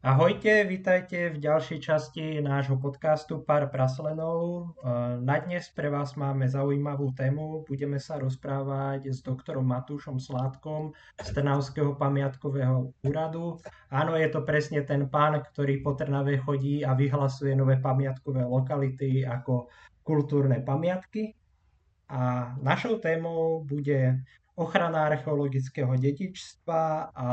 Ahojte, vítajte v ďalšej časti nášho podcastu Pár praslenov. Na dnes pre vás máme zaujímavú tému. Budeme sa rozprávať s doktorom Matúšom Sládkom z Trnavského pamiatkového úradu. Áno, je to presne ten pán, ktorý po Trnave chodí a vyhlasuje nové pamiatkové lokality ako kultúrne pamiatky. A našou témou bude ochrana archeologického dedičstva a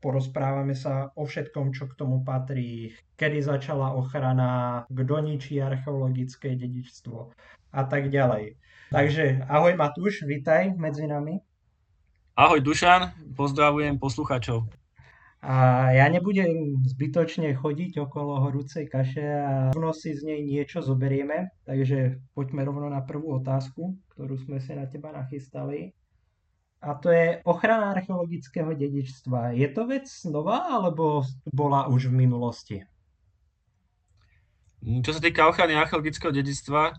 porozprávame sa o všetkom, čo k tomu patrí, kedy začala ochrana, kto ničí archeologické dedičstvo a tak ďalej. Takže ahoj Matúš, vítaj medzi nami. Ahoj Dušan, pozdravujem poslucháčov. A ja nebudem zbytočne chodiť okolo horúcej kaše a rovno si z nej niečo zoberieme, takže poďme rovno na prvú otázku, ktorú sme si na teba nachystali a to je ochrana archeologického dedičstva. Je to vec nová, alebo bola už v minulosti? Čo sa týka ochrany archeologického dedičstva,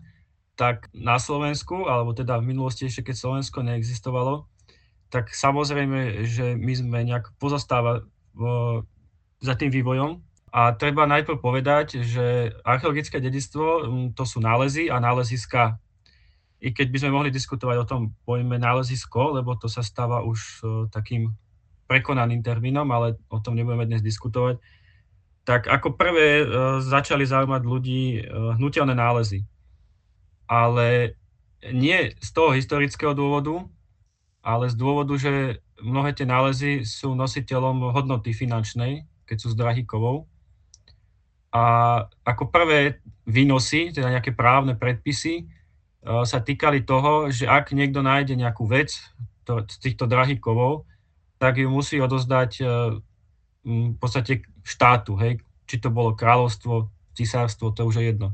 tak na Slovensku, alebo teda v minulosti ešte keď Slovensko neexistovalo, tak samozrejme, že my sme nejak pozostávali za tým vývojom. A treba najprv povedať, že archeologické dedičstvo to sú nálezy a náleziska i keď by sme mohli diskutovať o tom pojme nálezisko, lebo to sa stáva už uh, takým prekonaným termínom, ale o tom nebudeme dnes diskutovať, tak ako prvé uh, začali zaujímať ľudí uh, hnutelné nálezy. Ale nie z toho historického dôvodu, ale z dôvodu, že mnohé tie nálezy sú nositeľom hodnoty finančnej, keď sú z drahých kovov. A ako prvé výnosy, teda nejaké právne predpisy, sa týkali toho, že ak niekto nájde nejakú vec to, z týchto drahých kovov, tak ju musí odozdať eh, v podstate štátu, hej, či to bolo kráľovstvo, cisárstvo, to už je jedno.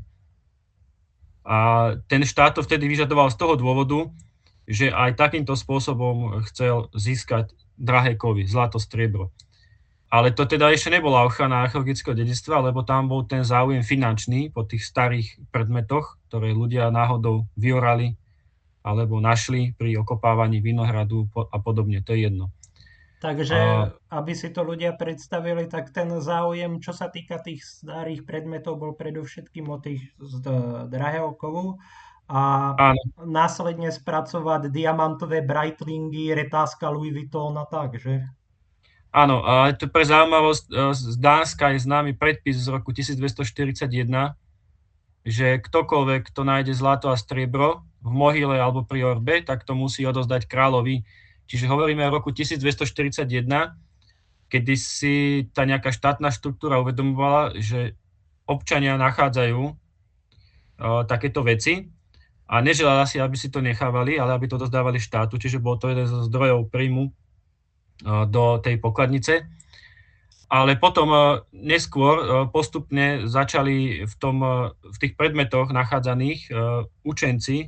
A ten štát to vtedy vyžadoval z toho dôvodu, že aj takýmto spôsobom chcel získať drahé kovy, zlato, striebro. Ale to teda ešte nebola ochrana archeologického dedictva, lebo tam bol ten záujem finančný po tých starých predmetoch, ktoré ľudia náhodou vyorali alebo našli pri okopávaní vinohradu a podobne. To je jedno. Takže, a, aby si to ľudia predstavili, tak ten záujem, čo sa týka tých starých predmetov, bol predovšetkým o tých z drahého kovu a áno. následne spracovať diamantové Breitlingy, retáska Louis Vuitton a tak, že? Áno, a to pre zaujímavosť, e, z Dánska je známy predpis z roku 1241, že ktokoľvek, kto nájde zlato a striebro v mohyle alebo pri orbe, tak to musí odozdať kráľovi. Čiže hovoríme o roku 1241, kedy si tá nejaká štátna štruktúra uvedomovala, že občania nachádzajú uh, takéto veci a neželala si, aby si to nechávali, ale aby to dozdávali štátu, čiže bol to jeden zo zdrojov príjmu do tej pokladnice. Ale potom neskôr postupne začali v, tom, v tých predmetoch nachádzaných učenci,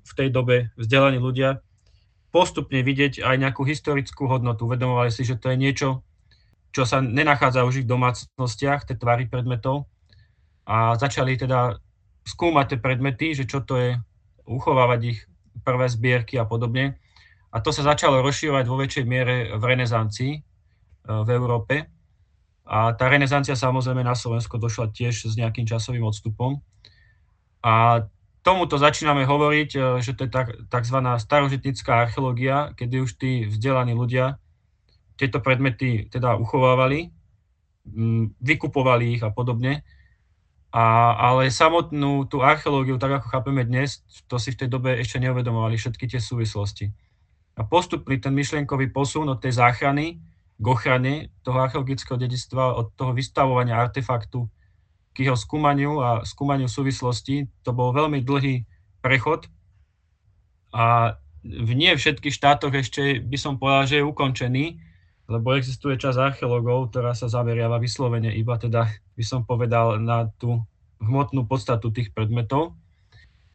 v tej dobe vzdelaní ľudia, postupne vidieť aj nejakú historickú hodnotu. Uvedomovali si, že to je niečo, čo sa nenachádza už v domácnostiach, tie tvary predmetov. A začali teda skúmať tie predmety, že čo to je, uchovávať ich, prvé zbierky a podobne. A to sa začalo rozširovať vo väčšej miere v renesancii e, v Európe. A tá renesancia samozrejme na Slovensko došla tiež s nejakým časovým odstupom. A tomuto začíname hovoriť, e, že to je tzv. starožitnická archeológia, kedy už tí vzdelaní ľudia tieto predmety teda uchovávali, vykupovali ich a podobne. A, ale samotnú tú archeológiu, tak ako chápeme dnes, to si v tej dobe ešte neuvedomovali všetky tie súvislosti a postupný ten myšlienkový posun od tej záchrany k ochrane toho archeologického dedictva, od toho vystavovania artefaktu k jeho skúmaniu a skúmaniu súvislosti, to bol veľmi dlhý prechod a v nie všetkých štátoch ešte by som povedal, že je ukončený, lebo existuje čas archeológov, ktorá sa zameriava vyslovene iba teda, by som povedal, na tú hmotnú podstatu tých predmetov.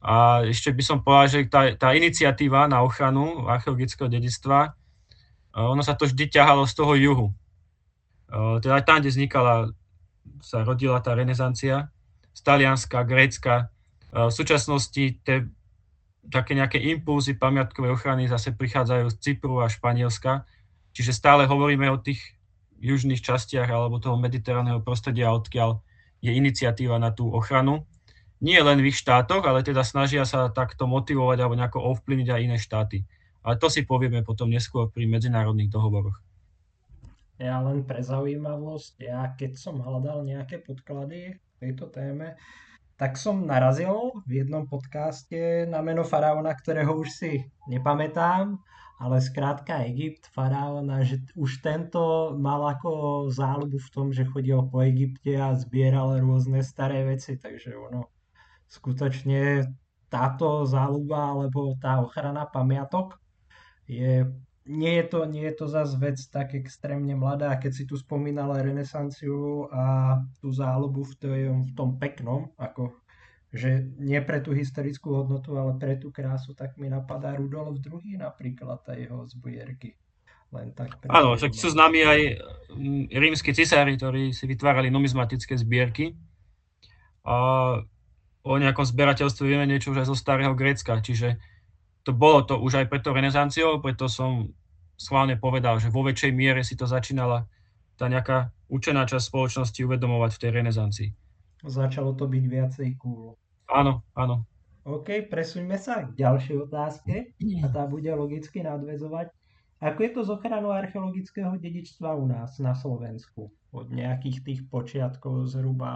A ešte by som povedal, že tá, tá iniciatíva na ochranu archeologického dedictva, ono sa to vždy ťahalo z toho juhu. Teda aj tam, kde vznikala, sa rodila tá renesancia, z Talianska, Grécka. V súčasnosti tie také nejaké impulzy pamiatkovej ochrany zase prichádzajú z Cypru a Španielska. Čiže stále hovoríme o tých južných častiach alebo toho mediteránneho prostredia, odkiaľ je iniciatíva na tú ochranu. Nie len v ich štátoch, ale teda snažia sa takto motivovať alebo nejako ovplyvniť aj iné štáty. Ale to si povieme potom neskôr pri medzinárodných dohovoroch. Ja len pre zaujímavosť, ja keď som hľadal nejaké podklady v tejto téme, tak som narazil v jednom podcaste na meno faraóna, ktorého už si nepamätám, ale skrátka Egypt, faraóna, že už tento mal ako záľubu v tom, že chodil po Egypte a zbieral rôzne staré veci, takže ono skutočne táto záľuba alebo tá ochrana pamiatok je nie je to, nie je to zase vec tak extrémne mladá, keď si tu spomínal renesanciu a tú záľubu v tom, v tom peknom, ako že nie pre tú historickú hodnotu, ale pre tú krásu, tak mi napadá Rudolf II napríklad a jeho zbierky. Len tak Áno, však sú známi aj mm, rímsky cisári, ktorí si vytvárali numizmatické zbierky. A o nejakom zberateľstve vieme niečo už aj zo starého Grécka, čiže to bolo to už aj pred tou renesanciou, preto som schválne povedal, že vo väčšej miere si to začínala tá nejaká učená časť spoločnosti uvedomovať v tej renesancii. Začalo to byť viacej cool. Áno, áno. OK, presuňme sa k ďalšej otázke a tá bude logicky nadvezovať. Ako je to z ochranou archeologického dedičstva u nás na Slovensku? Od nejakých tých počiatkov zhruba,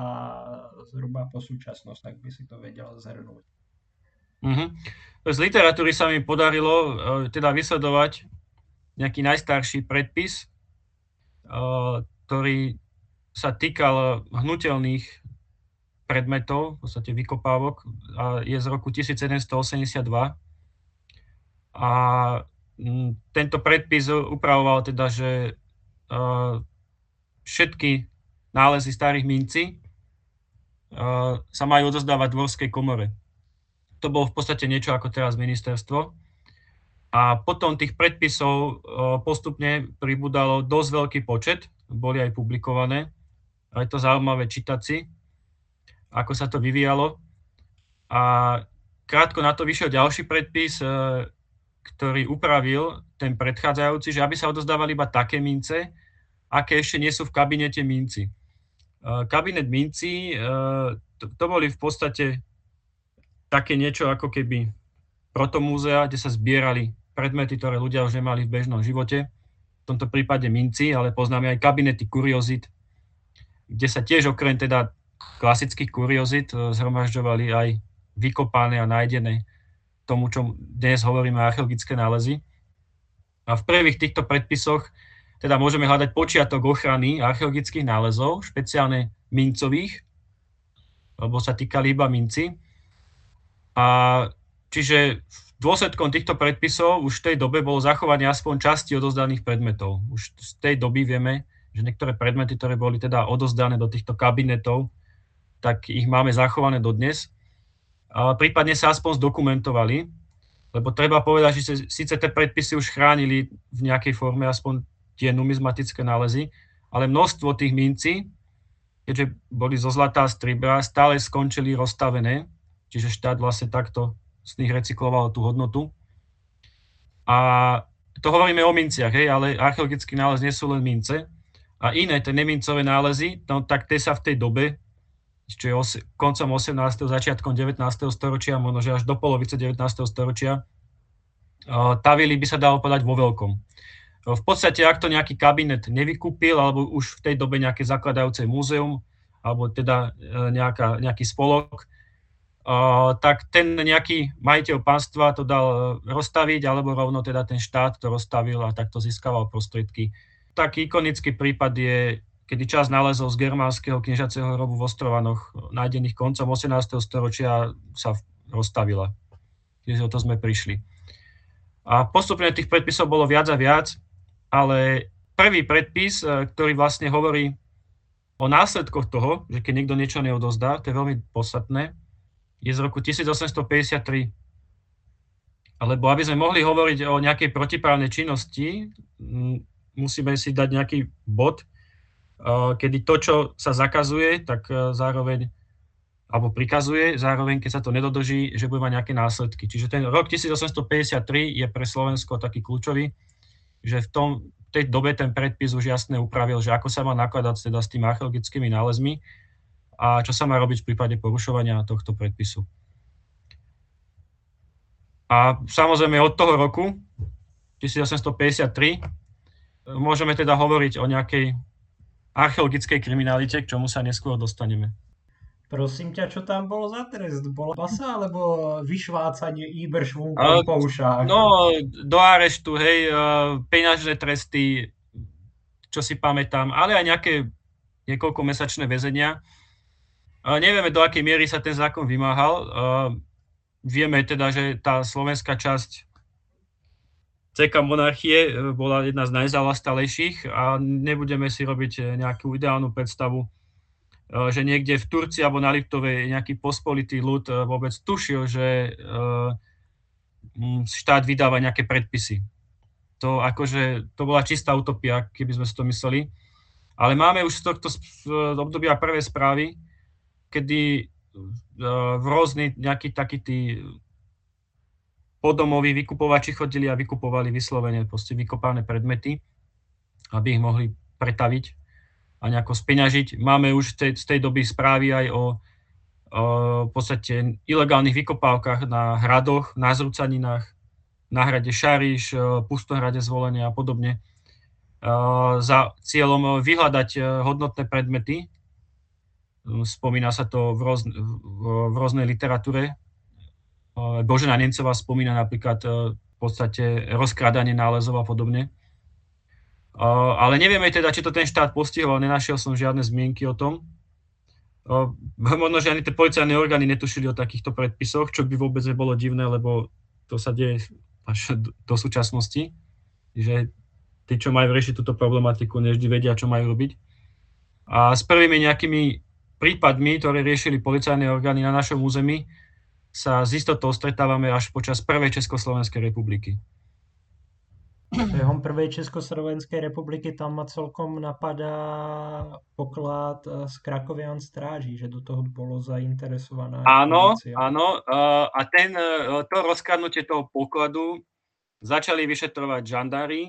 zhruba po súčasnosť, tak by si to vedel zhrnúť. Mm-hmm. Z literatúry sa mi podarilo uh, teda vysledovať nejaký najstarší predpis, uh, ktorý sa týkal hnutelných predmetov, v podstate vykopávok, a je z roku 1782. A tento predpis upravoval teda, že uh, všetky nálezy starých minci uh, sa majú odozdávať dvorskej komore to bolo v podstate niečo ako teraz ministerstvo. A potom tých predpisov postupne pribudalo dosť veľký počet, boli aj publikované. A je to zaujímavé čítať si, ako sa to vyvíjalo. A krátko na to vyšiel ďalší predpis, e, ktorý upravil ten predchádzajúci, že aby sa odozdávali iba také mince, aké ešte nie sú v kabinete minci. E, kabinet minci, e, to, boli v podstate také niečo ako keby protomúzea, kde sa zbierali predmety, ktoré ľudia už nemali v bežnom živote. V tomto prípade minci, ale poznáme aj kabinety kuriozit, kde sa tiež okrem teda klasických kuriozit e, zhromažďovali aj vykopané a nájdené tomu, čo dnes hovoríme archeologické nálezy. A v prvých týchto predpisoch teda môžeme hľadať počiatok ochrany archeologických nálezov, špeciálne mincových, lebo sa týkali iba minci. A čiže dôsledkom týchto predpisov už v tej dobe bolo zachovanie aspoň časti odozdaných predmetov. Už z tej doby vieme, že niektoré predmety, ktoré boli teda odozdané do týchto kabinetov, tak ich máme zachované dodnes. A prípadne sa aspoň zdokumentovali, lebo treba povedať, že síce tie predpisy už chránili v nejakej forme aspoň tie numizmatické nálezy, ale množstvo tých mincí, keďže boli zo zlatá stribra, stále skončili rozstavené čiže štát vlastne takto z nich recykloval tú hodnotu. A to hovoríme o minciach, hej, ale archeologický nález nie sú len mince. A iné, tie nemincové nálezy, no tak tie sa v tej dobe, čo os- koncom 18. začiatkom 19. storočia, možno že až do polovice 19. storočia, tavili by sa dalo povedať vo veľkom. V podstate, ak to nejaký kabinet nevykúpil, alebo už v tej dobe nejaké zakladajúce múzeum, alebo teda e, nejaká, nejaký spolok, tak ten nejaký majiteľ pánstva to dal e, rozstaviť, alebo rovno teda ten štát to rozstavil a takto získaval prostriedky. Taký ikonický prípad je, kedy čas nálezov z germánskeho kniežaceho hrobu v Ostrovanoch, nájdených koncom 18. storočia, sa rozstavila. Čiže o to sme prišli. A postupne tých predpisov bolo viac a viac, ale prvý predpis, e, ktorý vlastne hovorí o následkoch toho, že keď niekto niečo neodozdá, to je veľmi podstatné, je z roku 1853. Lebo aby sme mohli hovoriť o nejakej protiprávnej činnosti, musíme si dať nejaký bod, kedy to, čo sa zakazuje, tak e, zároveň alebo prikazuje, zároveň keď sa to nedodrží, že bude mať nejaké následky. Čiže ten rok 1853 je pre Slovensko taký kľúčový, že v tom, tej dobe ten predpis už jasne upravil, že ako sa má nakladať teda s tými archeologickými nálezmi a čo sa má robiť v prípade porušovania tohto predpisu. A samozrejme od toho roku 1853 môžeme teda hovoriť o nejakej archeologickej kriminalite, k čomu sa neskôr dostaneme. Prosím ťa, čo tam bolo za trest? Bola pasa alebo vyšvácanie Iber švunkom po ušách? No, do areštu, hej, peňažné tresty, čo si pamätám, ale aj nejaké niekoľko mesačné väzenia. Nevieme, do akej miery sa ten zákon vymáhal. Vieme teda, že tá slovenská časť CK monarchie e, bola jedna z najzalastalejších a nebudeme si robiť e, nejakú ideálnu predstavu Eh, že niekde v Turcii alebo na Liptove nejaký pospolitý ľud eh, vôbec tušil, že eh, štát vydáva nejaké predpisy. To akože, to bola čistá utopia, keby sme si to mysleli. Ale máme už z tohto obdobia prvé správy, kedy v rôzny nejakí takí tí podomoví vykupovači chodili a vykupovali vyslovene proste vykopané predmety, aby ich mohli pretaviť a nejako speňažiť. Máme už tej, z tej doby správy aj o, o v podstate ilegálnych vykopávkach na hradoch, na zrúcaninách, na hrade Šariš, pustohrade zvolenia a podobne za cieľom vyhľadať hodnotné predmety. Spomína sa to v, roz, v rôznej literatúre. Božena Nemcová spomína napríklad v podstate rozkrádanie nálezov a podobne ale nevieme teda, či to ten štát postihol, nenašiel som žiadne zmienky o tom. Možno, že ani tie policajné orgány netušili o takýchto predpisoch, čo by vôbec nebolo divné, lebo to sa deje až do súčasnosti, že tí, čo majú riešiť túto problematiku, nevždy vedia, čo majú robiť. A s prvými nejakými prípadmi, ktoré riešili policajné orgány na našom území, sa z istotou stretávame až počas prvej Československej republiky behom prvej Československej republiky tam ma celkom napadá poklad z eh, Krakovian stráží, že do toho bolo zainteresovaná. Áno, policia. áno. Eh, a ten, eh, to rozkradnutie toho pokladu začali vyšetrovať žandári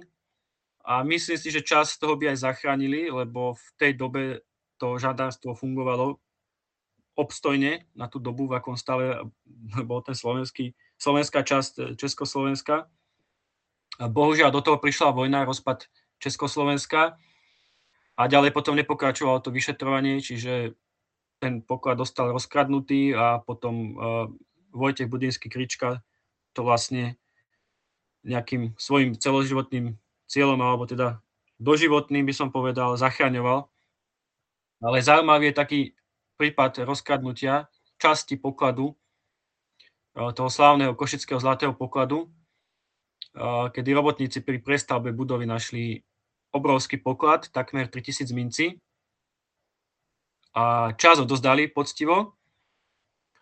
a myslím si, že čas toho by aj zachránili, lebo v tej dobe to žandárstvo fungovalo obstojne na tú dobu, v akom stave bol ten slovenský, slovenská časť Československa. Bohužiaľ do toho prišla vojna, rozpad Československa a ďalej potom nepokračovalo to vyšetrovanie, čiže ten poklad dostal rozkradnutý a potom uh, Vojtech Budinský Krička to vlastne nejakým svojim celoživotným cieľom, alebo teda doživotným by som povedal, zachraňoval. Ale zaujímavý je taký prípad rozkradnutia časti pokladu, toho slávneho košického zlatého pokladu, kedy robotníci pri prestavbe budovy našli obrovský poklad, takmer 3000 minci. A čas odozdali poctivo.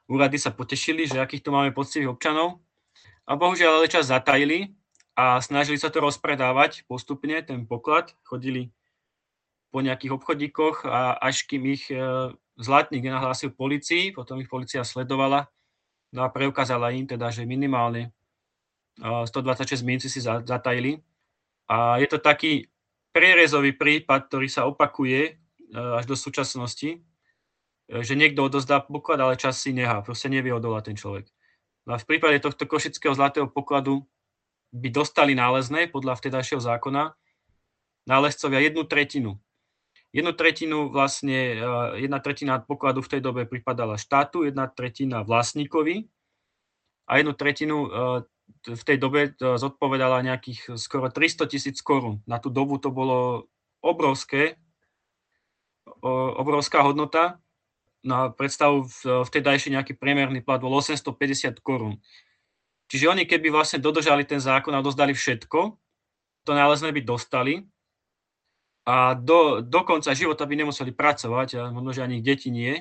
Úrady sa potešili, že akých tu máme poctivých občanov. A bohužiaľ ale čas zatajili a snažili sa to rozpredávať postupne, ten poklad. Chodili po nejakých obchodíkoch a až kým ich e, zlatník nenahlásil policii, potom ich policia sledovala no a preukázala im teda, že minimálne 126 minci si zatajili. A je to taký prierezový prípad, ktorý sa opakuje e, až do súčasnosti, e, že niekto odozdá poklad, ale čas si nechá, proste nevie odolať ten človek. No a v prípade tohto košického zlatého pokladu by dostali nálezné podľa vtedajšieho zákona nálezcovia jednu tretinu. Jednu tretinu vlastne, e, jedna tretina pokladu v tej dobe pripadala štátu, jedna tretina vlastníkovi a jednu tretinu v tej dobe zodpovedala nejakých skoro 300 tisíc korún. Na tú dobu to bolo obrovské, obrovská hodnota. Na predstavu vtedajší nejaký priemerný plat bol 850 korún. Čiže oni keby vlastne dodržali ten zákon a dozdali všetko, to nálezné by dostali. A do, do konca života by nemuseli pracovať, a možno, že ani deti nie.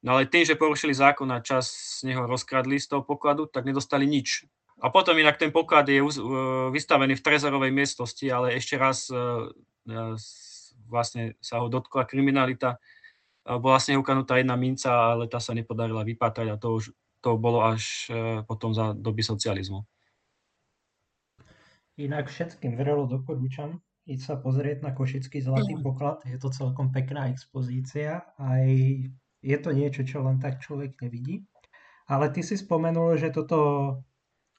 No ale tým, že porušili zákon a čas z neho rozkradli z toho pokladu, tak nedostali nič. A potom inak ten poklad je vystavený v trezorovej miestnosti, ale ešte raz e, e, vlastne sa ho dotkla kriminalita. Bola vlastne ukanutá jedna minca, ale tá sa nepodarila vypátrať a to už to bolo až e, potom za doby socializmu. Inak všetkým vrelo doporúčam ísť sa pozrieť na Košický zlatý poklad. Je to celkom pekná expozícia. Aj je to niečo, čo len tak človek nevidí. Ale ty si spomenul, že toto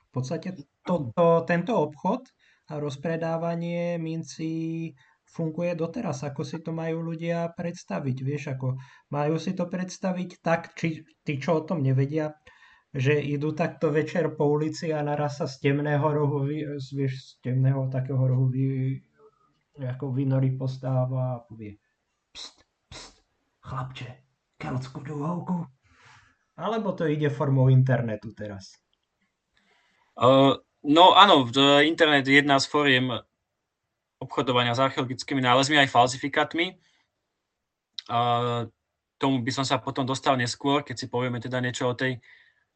v podstate toto, tento obchod a rozpredávanie mincí funguje doteraz, ako si to majú ľudia predstaviť, vieš, ako majú si to predstaviť tak, či tí, čo o tom nevedia, že idú takto večer po ulici a naraz sa z temného rohu, vieš, z temného takého rohu vy, ako vynorí postáva a povie pst, pst, chlapče, keltskú duhovku. Alebo to ide formou internetu teraz? Uh, no áno, internet je jedna z foriem obchodovania s archeologickými nálezmi aj falzifikátmi. Uh, tomu by som sa potom dostal neskôr, keď si povieme teda niečo o tej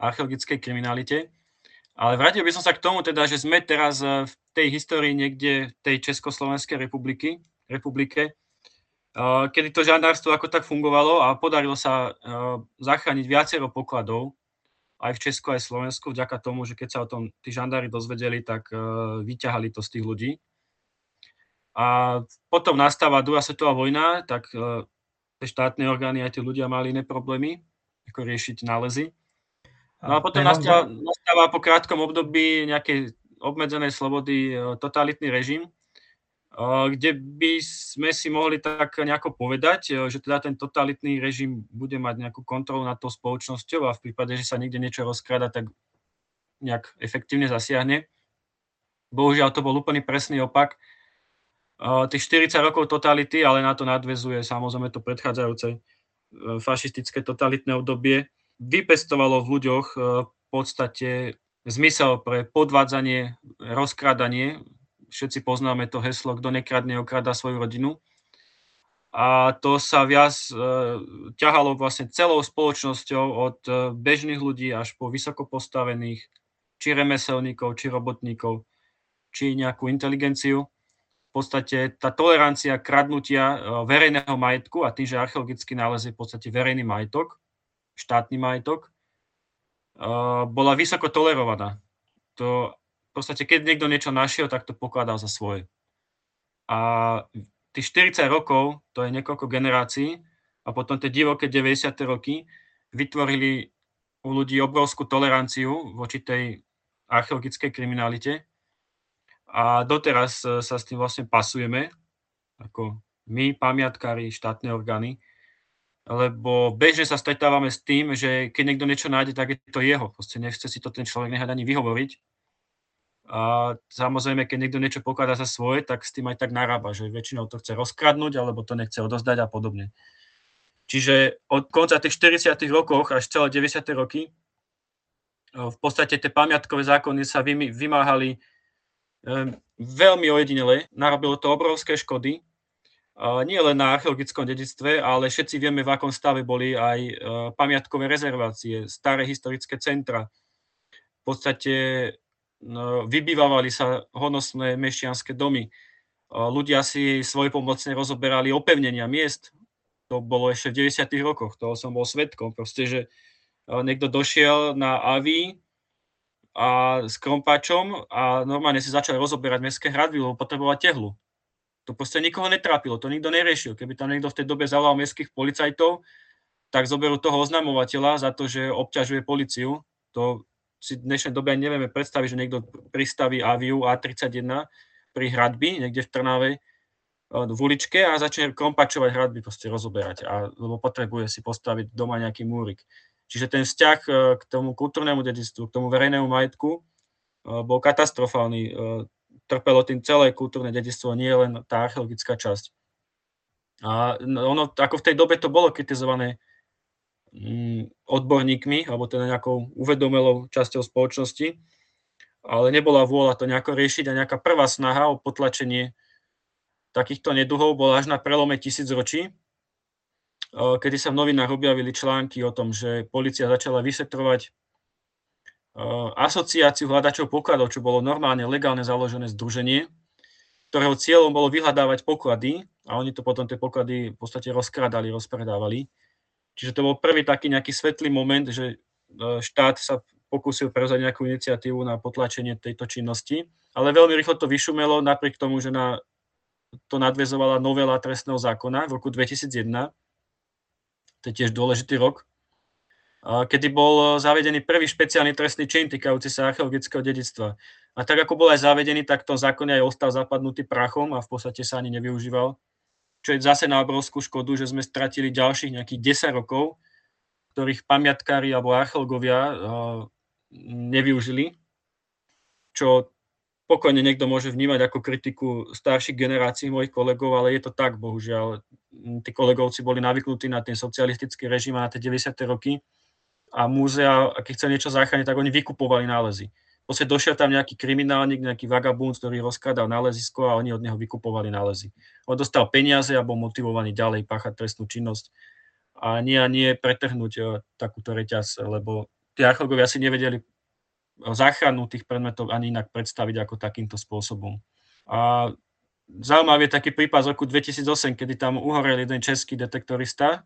archeologickej kriminalite. Ale vrátil by som sa k tomu teda, že sme teraz eh, v tej histórii niekde tej Československej republiky, republike, eh, kedy to žandárstvo ako tak fungovalo a podarilo sa eh, zachrániť viacero pokladov aj v Česku, aj v Slovensku, vďaka tomu, že keď sa o tom tí žandári dozvedeli, tak vyťahali to z tých ľudí. A potom nastáva druhá svetová vojna, tak tie štátne orgány aj tí ľudia mali iné problémy, ako riešiť nálezy. No a potom nastáva, nastáva po krátkom období nejakej obmedzenej slobody e, totalitný režim, e, kde by sme si mohli tak nejako povedať, e, že teda ten totalitný režim bude mať nejakú kontrolu nad tou spoločnosťou a v prípade, že sa niekde niečo rozkráda, tak nejak efektívne zasiahne. Bohužiaľ to bol úplný presný opak. Tých 40 rokov totality, ale na to nadvezuje samozrejme to predchádzajúce fašistické totalitné obdobie, vypestovalo v ľuďoch v podstate zmysel pre podvádzanie, rozkrádanie. Všetci poznáme to heslo, kto nekradne, okrada svoju rodinu. A to sa viac e, ťahalo vlastne celou spoločnosťou od e, bežných ľudí až po vysoko postavených, či remeselníkov, či robotníkov, či nejakú inteligenciu. V podstate tá tolerancia kradnutia e, verejného majetku a tým, že archeologický nález je v podstate verejný majetok, štátny majetok, bola vysoko tolerovaná. To v podstate, keď niekto niečo našiel, tak to pokladal za svoje. A tých 40 rokov, to je niekoľko generácií, a potom tie divoké 90. roky vytvorili u ľudí obrovskú toleranciu voči tej archeologickej kriminalite. A doteraz e, sa s tým vlastne pasujeme, ako my, pamiatkári, štátne orgány, lebo bežne sa stretávame s tým, že keď niekto niečo nájde, tak je to jeho. Proste nechce si to ten človek nehať ani vyhovoriť. A samozrejme, keď niekto niečo pokladá za svoje, tak s tým aj tak narába, že väčšinou to chce rozkradnúť, alebo to nechce odozdať a podobne. Čiže od konca tých 40. rokoch až celé 90. roky v podstate tie pamiatkové zákony sa vymáhali veľmi ojedinele, narobilo to obrovské škody nie len na archeologickom dedictve, ale všetci vieme, v akom stave boli aj e, pamiatkové rezervácie, staré historické centra. V podstate no, vybývali sa honosné mešianské domy. Ľudia si svojpomocne rozoberali opevnenia miest. To bolo ešte v 90. rokoch, toho som bol svetkom. Proste, že e, niekto došiel na Avi a s krompáčom a normálne si začal rozoberať mestské hradby, lebo potreboval tehlu to proste nikoho netrápilo, to nikto neriešil. Keby tam niekto v tej dobe zavolal mestských policajtov, tak zoberú toho oznamovateľa za to, že obťažuje policiu. To si v dnešnej dobe ani nevieme predstaviť, že niekto pristaví aviu A31 pri hradbi, niekde v Trnave, e, v uličke a začne kompačovať hradby, proste rozoberať, a, lebo potrebuje si postaviť doma nejaký múrik. Čiže ten vzťah e, k tomu kultúrnemu dedictvu, k tomu verejnému majetku e, bol katastrofálny trpelo tým celé kultúrne dedictvo, nie len tá archeologická časť. A ono, ako v tej dobe to bolo kritizované mm, odborníkmi, alebo teda nejakou uvedomelou časťou spoločnosti, ale nebola vôľa to nejako riešiť a nejaká prvá snaha o potlačenie takýchto neduhov bol až na prelome tisícročí, kedy sa v novinách objavili články o tom, že policia začala vyšetrovať asociáciu hľadačov pokladov, čo bolo normálne legálne založené združenie, ktorého cieľom bolo vyhľadávať poklady a oni to potom tie poklady v podstate rozkradali, rozpredávali. Čiže to bol prvý taký nejaký svetlý moment, že e, štát sa pokúsil prevzať nejakú iniciatívu na potlačenie tejto činnosti, ale veľmi rýchlo to vyšumelo, napriek tomu, že na to nadvezovala novela trestného zákona v roku 2001, to je tiež dôležitý rok, kedy bol zavedený prvý špeciálny trestný čin týkajúci sa archeologického dedictva. A tak ako bol aj zavedený, tak to zákon aj ostal zapadnutý prachom a v podstate sa ani nevyužíval. Čo je zase na obrovskú škodu, že sme stratili ďalších nejakých 10 rokov, ktorých pamiatkári alebo archeológovia nevyužili, čo pokojne niekto môže vnímať ako kritiku starších generácií mojich kolegov, ale je to tak, bohužiaľ. Tí kolegovci boli navyknutí na ten socialistický režim a na tie 90. roky a múzea, keď chcel niečo zachrániť, tak oni vykupovali nálezy. Proste došiel tam nejaký kriminálnik, nejaký vagabund, ktorý rozkladal nálezisko a oni od neho vykupovali nálezy. On dostal peniaze a bol motivovaný ďalej páchať trestnú činnosť a nie a nie pretrhnúť uh, takúto reťaz, lebo tí archeológovia si nevedeli záchranu tých predmetov ani inak predstaviť ako takýmto spôsobom. A zaujímavý je taký prípad z roku 2008, kedy tam uhorel jeden český detektorista,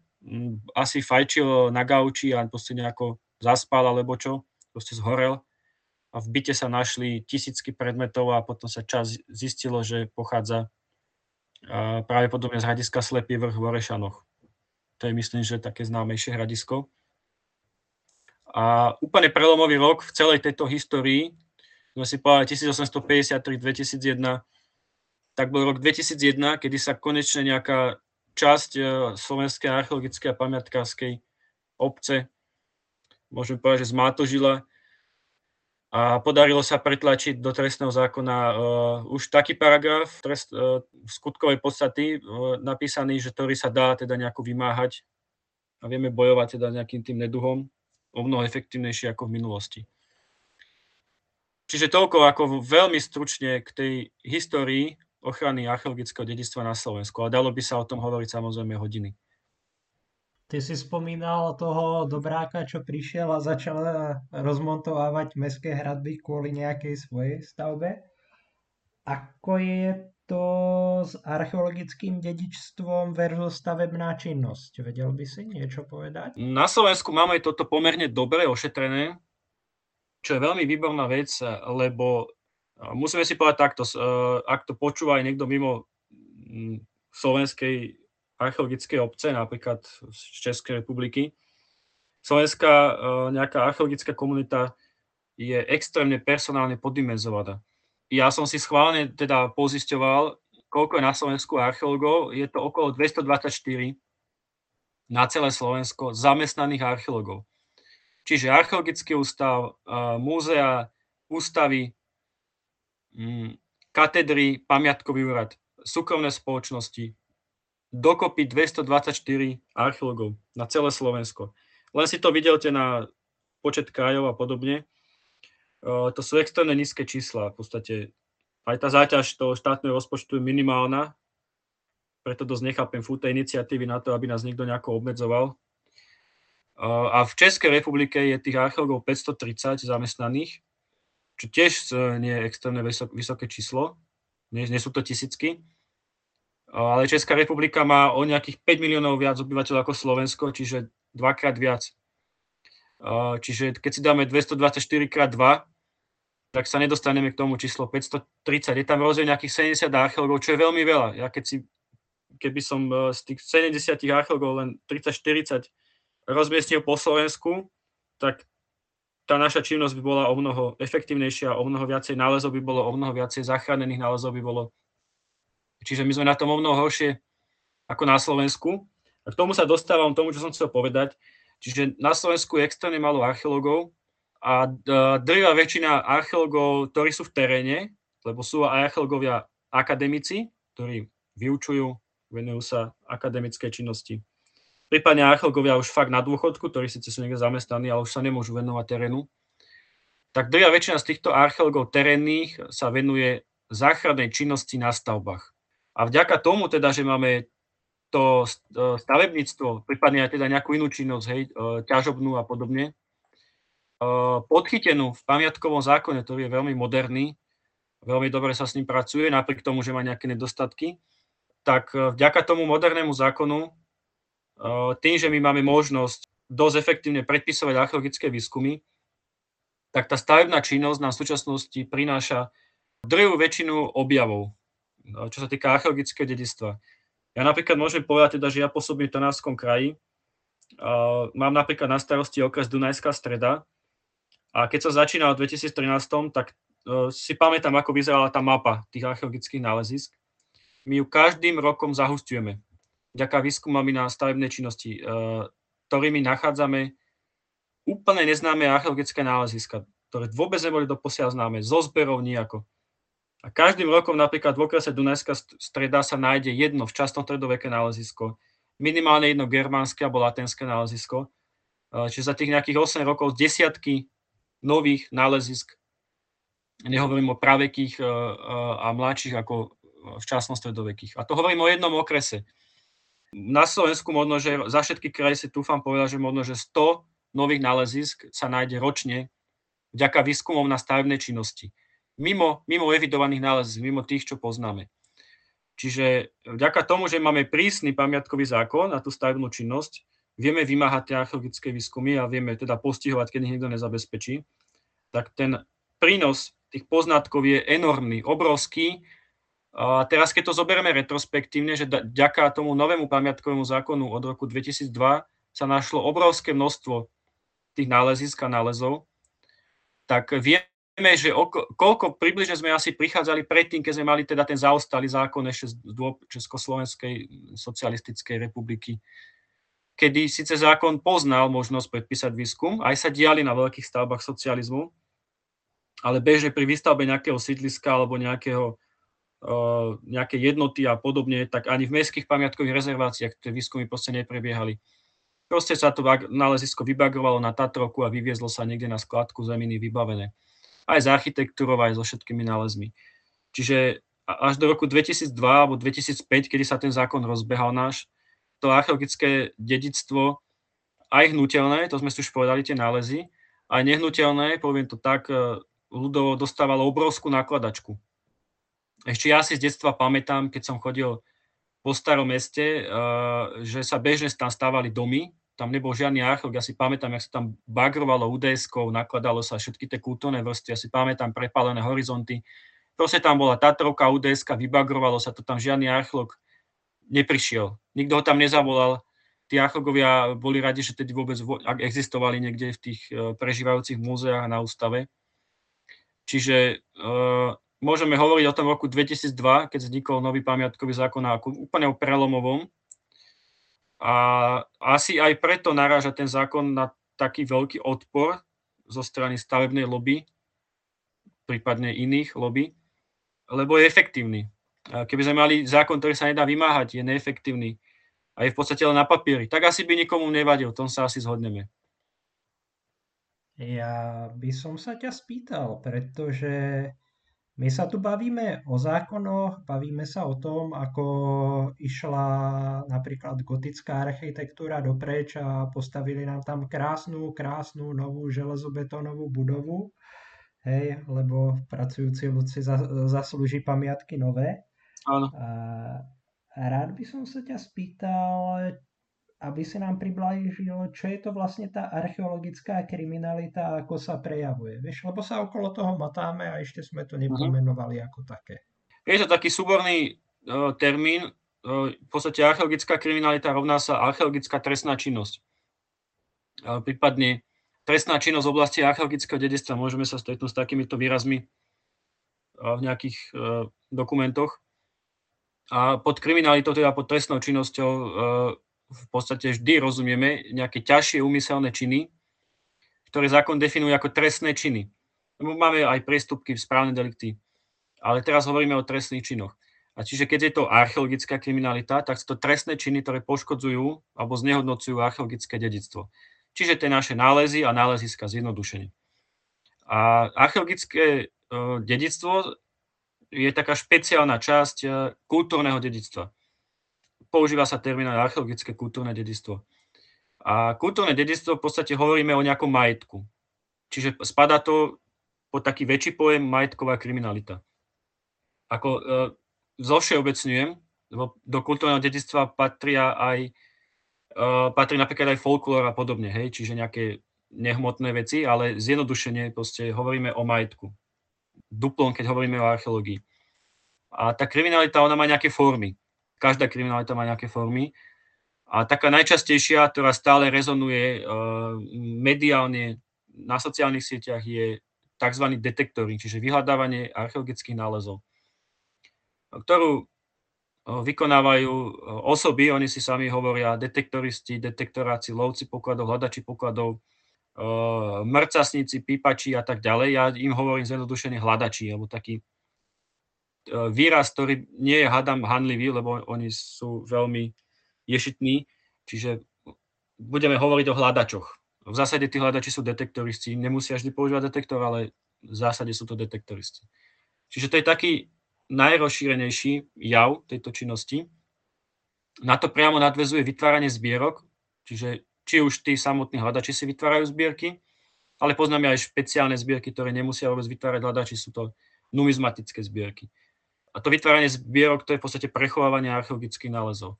asi fajčil na gauči a proste nejako zaspal alebo čo, proste zhorel a v byte sa našli tisícky predmetov a potom sa čas zistilo, že pochádza práve z hradiska Slepý vrch v Orešanoch. To je myslím, že také známejšie hradisko. A úplne prelomový rok v celej tejto histórii, sme si povedali 1853-2001, tak bol rok 2001, kedy sa konečne nejaká časť e, slovenskej archeologickej a pamiatkárskej obce, môžeme povedať, že zmátožila a podarilo sa pretlačiť do trestného zákona uh, už taký paragraf trest, uh, skutkovej podstaty uh, napísaný, že ktorý sa dá teda nejako vymáhať a vieme bojovať teda nejakým tým neduhom o mnoho efektívnejšie ako v minulosti. Čiže toľko ako veľmi stručne k tej histórii ochrany archeologického dedictva na Slovensku. A dalo by sa o tom hovoriť samozrejme hodiny. Ty si spomínal toho dobráka, čo prišiel a začal rozmontovávať mestské hradby kvôli nejakej svojej stavbe. Ako je to s archeologickým dedičstvom versus stavebná činnosť. Vedel by si niečo povedať? Na Slovensku máme toto pomerne dobre ošetrené, čo je veľmi výborná vec, lebo musíme si povedať takto, ak to počúva aj niekto mimo slovenskej archeologickej obce, napríklad z Českej republiky, slovenská nejaká archeologická komunita je extrémne personálne poddimenzovaná ja som si schválne teda pozisťoval, koľko je na Slovensku archeológov. Je to okolo 224 na celé Slovensko zamestnaných archeológov. Čiže archeologický ústav, múzea, ústavy, katedry, pamiatkový úrad, súkromné spoločnosti, dokopy 224 archeológov na celé Slovensko. Len si to videlte na počet krajov a podobne to sú extrémne nízke čísla. V podstate aj tá záťaž toho štátneho rozpočtu je minimálna, preto dosť nechápem fúte iniciatívy na to, aby nás niekto nejako obmedzoval. A v Českej republike je tých archeológov 530 zamestnaných, čo tiež nie je extrémne vysoké číslo, nie, nie sú to tisícky. Ale Česká republika má o nejakých 5 miliónov viac obyvateľov ako Slovensko, čiže dvakrát viac. Čiže keď si dáme 224 krát 2, tak sa nedostaneme k tomu číslo 530. Je tam rozdiel nejakých 70 archeológov, čo je veľmi veľa. Ja keď si, keby som e, z tých 70 archeológov len 30-40 rozmiestnil po Slovensku, tak tá naša činnosť by bola o mnoho efektívnejšia, o mnoho viacej nálezov by bolo, o mnoho viacej zachránených nálezov by bolo. Čiže my sme na tom o mnoho horšie ako na Slovensku. A k tomu sa dostávam, tomu, čo som chcel povedať. Čiže na Slovensku je extrémne málo archeológov, a drvá väčšina archeológov, ktorí sú v teréne, lebo sú aj archeológovia akademici, ktorí vyučujú, venujú sa akademickej činnosti. Prípadne archeológovia už fakt na dôchodku, ktorí síce sú niekde zamestnaní, ale už sa nemôžu venovať terénu. Tak drvá väčšina z týchto archeológov terénnych sa venuje záchrannej činnosti na stavbách. A vďaka tomu teda, že máme to stavebníctvo, prípadne aj teda nejakú inú činnosť, hej, ťažobnú a podobne, podchytenú v pamiatkovom zákone, ktorý je veľmi moderný, veľmi dobre sa s ním pracuje, napriek tomu, že má nejaké nedostatky, tak vďaka tomu modernému zákonu, tým, že my máme možnosť dosť efektívne predpisovať archeologické výskumy, tak tá stavebná činnosť nám v súčasnosti prináša druhú väčšinu objavov, čo sa týka archeologického dedistva. Ja napríklad môžem povedať teda, že ja pôsobím v Tanárskom kraji, mám napríklad na starosti okres Dunajská streda a keď sa začínal v 2013, tak si pamätám, ako vyzerala tá mapa tých archeologických nálezisk. My ju každým rokom zahustujeme. Vďaka výskumami na stavebnej činnosti, uh, ktorými nachádzame úplne neznáme archeologické náleziska, ktoré vôbec neboli doposiaľ známe, zo zberov nejako. A každým rokom napríklad v okrese Dunajská streda sa nájde jedno včasnom stredoveké nálezisko, minimálne jedno germánske alebo latenské nálezisko. Čiže za tých nejakých 8 rokov desiatky nových nálezisk. Nehovorím o pravekých e, e, a mladších ako včasno stredovekých. A to hovorím o jednom okrese. Na Slovensku možno, že za všetky kraje si túfam povedať, že možno, že 100 nových nálezisk sa nájde ročne vďaka výskumom na stavebnej činnosti. Mimo, mimo evidovaných nálezisk, mimo tých, čo poznáme. Čiže vďaka tomu, že máme prísny pamiatkový zákon na tú stavebnú činnosť, vieme vymáhať tie archeologické výskumy a vieme teda postihovať, keď ich nikto nezabezpečí, tak ten prínos tých poznatkov je enormný, obrovský. Teraz, keď to zoberieme retrospektívne, že ďaká tomu novému pamiatkovému zákonu od roku 2002 sa našlo obrovské množstvo tých nálezisk a nálezov, tak vieme, že oko, koľko približne sme asi prichádzali predtým, keď sme mali teda ten zaostalý zákon ešte z Československej socialistickej republiky kedy síce zákon poznal možnosť predpísať výskum, aj sa diali na veľkých stavbách socializmu, ale bežne pri výstavbe nejakého sídliska alebo nejakého, nejaké jednoty a podobne, tak ani v mestských pamiatkových rezerváciách tie výskumy proste neprebiehali. Proste sa to nálezisko vybagrovalo na Tatrovku a vyviezlo sa niekde na skladku zeminy vybavené. Aj s architektúrou, aj so všetkými nálezmi. Čiže až do roku 2002 alebo 2005, kedy sa ten zákon rozbehal náš, to archeologické dedictvo, aj hnutelné, to sme si už povedali, tie nálezy, aj nehnuteľné, poviem to tak, e, ľudovo dostávalo obrovskú nakladačku. Ešte ja si z detstva pamätám, keď som chodil po starom meste, e, že sa bežne tam stávali domy, tam nebol žiadny archeológ, ja si pamätám, jak sa tam bagrovalo uds nakladalo sa všetky tie kultúrne vrstvy, ja si pamätám prepálené horizonty. Proste tam bola Tatrovka, uds vybagrovalo sa to, tam žiadny archeológ neprišiel. Nikto ho tam nezavolal. Tí archeológovia boli radi, že tedy vôbec ak existovali niekde v tých e, prežívajúcich múzeách na ústave. Čiže uh, môžeme hovoriť o tom roku 2002, keď vznikol nový pamiatkový zákon ako úplne prelomovom. A asi aj preto naráža ten zákon na taký veľký odpor zo strany stavebnej lobby, prípadne iných lobby, lebo je efektívny. Keby sme mali zákon, ktorý sa nedá vymáhať, je neefektívny a je v podstate len na papieri, tak asi by nikomu nevadil, tom sa asi zhodneme. Ja by som sa ťa spýtal, pretože my sa tu bavíme o zákonoch, bavíme sa o tom, ako išla napríklad gotická architektúra dopreč a postavili nám tam krásnu, krásnu novú železobetónovú budovu, hej, lebo pracujúci ľudci zaslúži pamiatky nové. Áno. A rád by som sa ťa spýtal, aby si nám priblížil, čo je to vlastne tá archeologická kriminalita a ako sa prejavuje. Vieš, lebo sa okolo toho matáme a ešte sme to nepomenovali uh-huh. ako také. Je to taký súborný uh, termín. Uh, v podstate archeologická kriminalita rovná sa archeologická trestná činnosť. Uh, prípadne trestná činnosť v oblasti archeologického dedictva. Môžeme sa stretnúť s takýmito výrazmi v nejakých dokumentoch. A pod kriminalitou, teda pod trestnou činnosťou v podstate vždy rozumieme nejaké ťažšie úmyselné činy, ktoré zákon definuje ako trestné činy. Máme aj priestupky správne delikty, ale teraz hovoríme o trestných činoch. A čiže keď je to archeologická kriminalita, tak sú to trestné činy, ktoré poškodzujú alebo znehodnocujú archeologické dedictvo. Čiže tie naše nálezy a náleziska zjednodušenie. A archeologické uh, dedictvo je taká špeciálna časť kultúrneho dedictva. Používa sa termín archeologické kultúrne dedictvo. A kultúrne dedictvo v podstate hovoríme o nejakom majetku. Čiže spadá to pod taký väčší pojem majetková kriminalita. Ako e, zovšeobecňujem, lebo do kultúrneho dedictva patria aj uh, patrí napríklad aj folklór a podobne, hej, čiže nejaké nehmotné veci, ale zjednodušene proste hovoríme o majetku. Duplom, keď hovoríme o archeológii. A tá kriminalita, ona má nejaké formy. Každá kriminalita má nejaké formy. A taká najčastejšia, ktorá stále rezonuje uh, mediálne na sociálnych sieťach, je tzv. detektory, čiže vyhľadávanie archeologických nálezov, ktorú vykonávajú osoby, oni si sami hovoria detektoristi, detektoráci, lovci pokladov, hľadači pokladov, mrcasníci, pípači a tak ďalej. Ja im hovorím zjednodušene hľadači, alebo taký výraz, ktorý nie je hadam hanlivý, lebo oni sú veľmi ješitní, čiže budeme hovoriť o hľadačoch. V zásade tí hľadači sú detektoristi, nemusia vždy používať detektor, ale v zásade sú to detektoristi. Čiže to je taký najrozšírenejší jav tejto činnosti. Na to priamo nadvezuje vytváranie zbierok, čiže či už tí samotní hľadači si vytvárajú zbierky, ale poznáme aj špeciálne zbierky, ktoré nemusia vôbec vytvárať hľadači, sú to numizmatické zbierky. A to vytváranie zbierok, to je v podstate prechovávanie archeologických nálezov.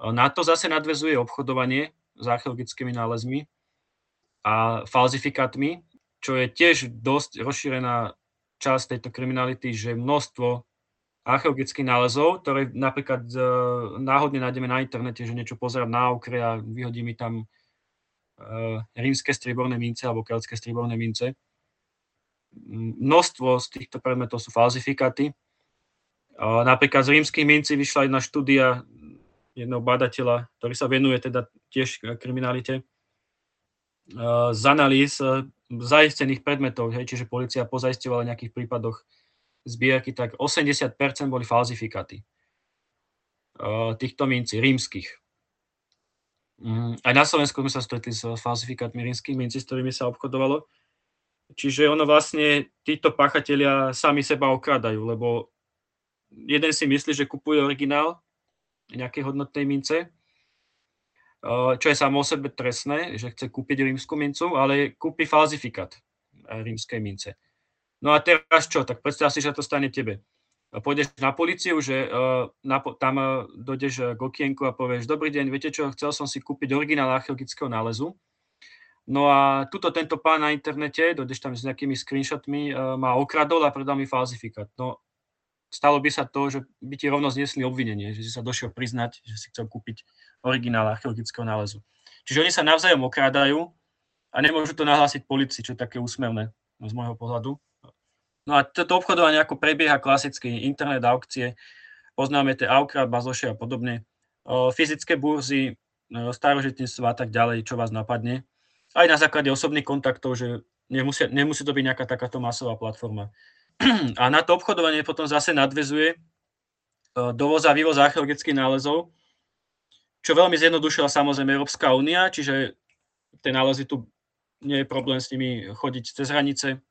Na to zase nadvezuje obchodovanie s archeologickými nálezmi a falzifikátmi, čo je tiež dosť rozšírená časť tejto kriminality, že množstvo archeologických nálezov, ktoré napríklad e, náhodne nájdeme na internete, že niečo pozerám na okre a vyhodí mi tam e, rímske striborné mince alebo keltské striborné mince. Množstvo z týchto predmetov sú falzifikáty. Napríklad z rímskych mincí vyšla jedna štúdia jedného badateľa, ktorý sa venuje teda tiež kriminalite, z analýz e, zaistených predmetov, hej, čiže policia pozaistovala v nejakých prípadoch zbierky, tak 80% boli falzifikáty uh, týchto mincí, rímskych. Um, aj na Slovensku sme sa stretli s falzifikátmi rímskych mincí, s ktorými sa obchodovalo. Čiže ono vlastne, títo pachatelia sami seba okradajú, lebo jeden si myslí, že kupuje originál nejakej hodnotnej mince, uh, čo je samo o sebe trestné, že chce kúpiť rímsku mincu, ale kúpi falzifikát rímskej mince. No a teraz čo? Tak predstav si, že to stane tebe. Pôjdeš na policiu, že uh, na, tam dojdeš k okienku a povieš, dobrý deň, viete čo, chcel som si kúpiť originál archeologického nálezu. No a tuto tento pán na internete, dojdeš tam s nejakými screenshotmi, ma okradol a predal mi falzifikát. No, stalo by sa to, že by ti rovno zniesli obvinenie, že si sa došiel priznať, že si chcel kúpiť originál archeologického nálezu. Čiže oni sa navzájom okrádajú a nemôžu to nahlásiť policii, čo je také úsmevné z môjho pohľadu. No a toto obchodovanie ako prebieha klasicky, internet aukcie, poznáme tie Aukra, Bazoše a podobne, fyzické burzy, starožitníctvo a tak ďalej, čo vás napadne. Aj na základe osobných kontaktov, že nemusí, nemusí to byť nejaká takáto masová platforma. A na to obchodovanie potom zase nadvezuje dovoz a vývoz archeologických nálezov, čo veľmi zjednodušila samozrejme Európska únia, čiže tie nálezy tu nie je problém s nimi chodiť cez hranice,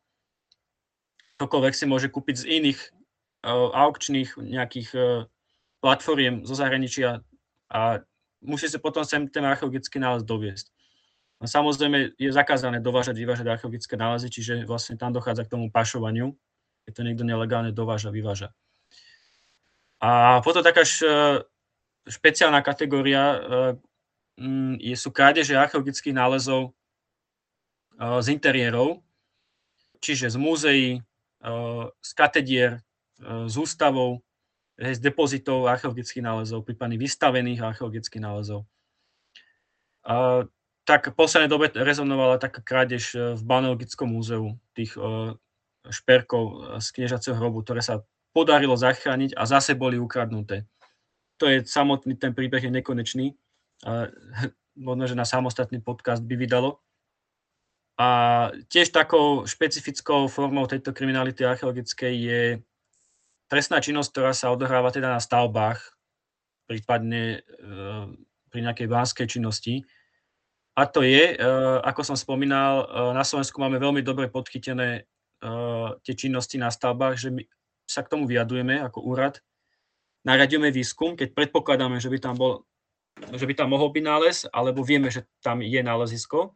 ktokoľvek si môže kúpiť z iných uh, aukčných nejakých uh, platformiem zo zahraničia a musí sa potom sem ten archeologický nález doviesť. Samozrejme je zakázané dovážať, vyvážať archeologické nálezy, čiže vlastne tam dochádza k tomu pašovaniu, keď to niekto nelegálne dováža, vyváža. A potom taká š, špeciálna kategória uh, je, sú krádeže archeologických nálezov uh, z interiérov, čiže z múzeí, z katedier, z ústavov, z depozitov archeologických nálezov, prípadne vystavených archeologických nálezov. Tak v poslednej dobe rezonovala taká krádež e, v Baneologickom múzeu tých e, šperkov e, z kniežaceho hrobu, ktoré sa podarilo zachrániť a zase boli ukradnuté. To je samotný, ten príbeh je nekonečný. Možno, že na samostatný podcast by vydalo. A tiež takou špecifickou formou tejto kriminality archeologickej je trestná činnosť, ktorá sa odohráva teda na stavbách, prípadne e, pri nejakej banskej činnosti. A to je, e, ako som spomínal, e, na Slovensku máme veľmi dobre podchytené tie činnosti na stavbách, že my sa k tomu vyjadujeme ako úrad, naraďujeme výskum, keď predpokladáme, že by tam bol že by tam mohol byť nález, alebo vieme, že tam je nálezisko.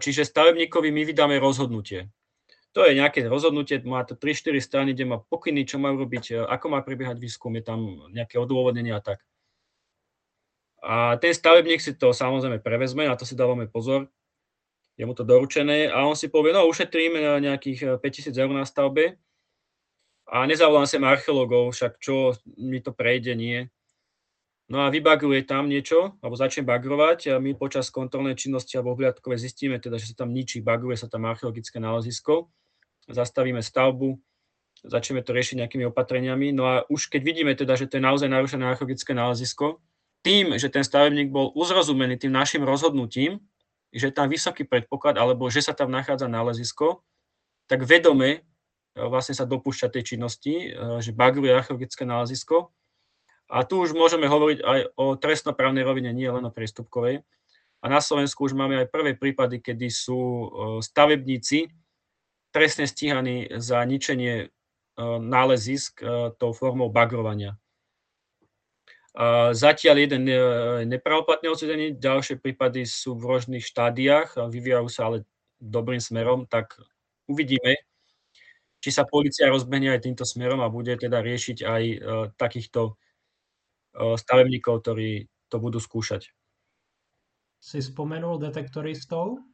Čiže stavebníkovi my vydáme rozhodnutie. To je nejaké rozhodnutie, má to 3-4 strany, kde má pokyny, čo majú robiť, ako má prebiehať výskum, je tam nejaké odôvodnenie a tak. A ten stavebník si to samozrejme prevezme, na to si dávame pozor, je mu to doručené a on si povie, no ušetrím nejakých 5000 eur na stavbe a nezavolám sem archeológov, však čo mi to prejde, nie. No a vybagruje tam niečo, alebo začne bagrovať a my počas kontrolnej činnosti alebo obhliadkovej zistíme teda, že sa tam ničí, bagruje sa tam archeologické nálezisko, zastavíme stavbu, začneme to riešiť nejakými opatreniami. No a už keď vidíme teda, že to je naozaj narušené archeologické nálezisko, tým, že ten stavebník bol uzrozumený tým našim rozhodnutím, že je tam vysoký predpoklad, alebo že sa tam nachádza nálezisko, tak vedome e, vlastne sa dopúšťa tej činnosti, e, že bagruje archeologické nálezisko a tu už môžeme hovoriť aj o trestnoprávnej rovine, nie len o priestupkovej. A na Slovensku už máme aj prvé prípady, kedy sú e, stavebníci trestne stíhaní za ničenie nálezisk tou formou bagrovania. Zatiaľ jeden nepravoplatne odsudený, ďalšie prípady sú v rôznych štádiách, vyvíjajú sa ale dobrým smerom, tak uvidíme, či sa policia rozbehne aj týmto smerom a bude teda riešiť aj takýchto stavebníkov, ktorí to budú skúšať. Si spomenul detektoristov.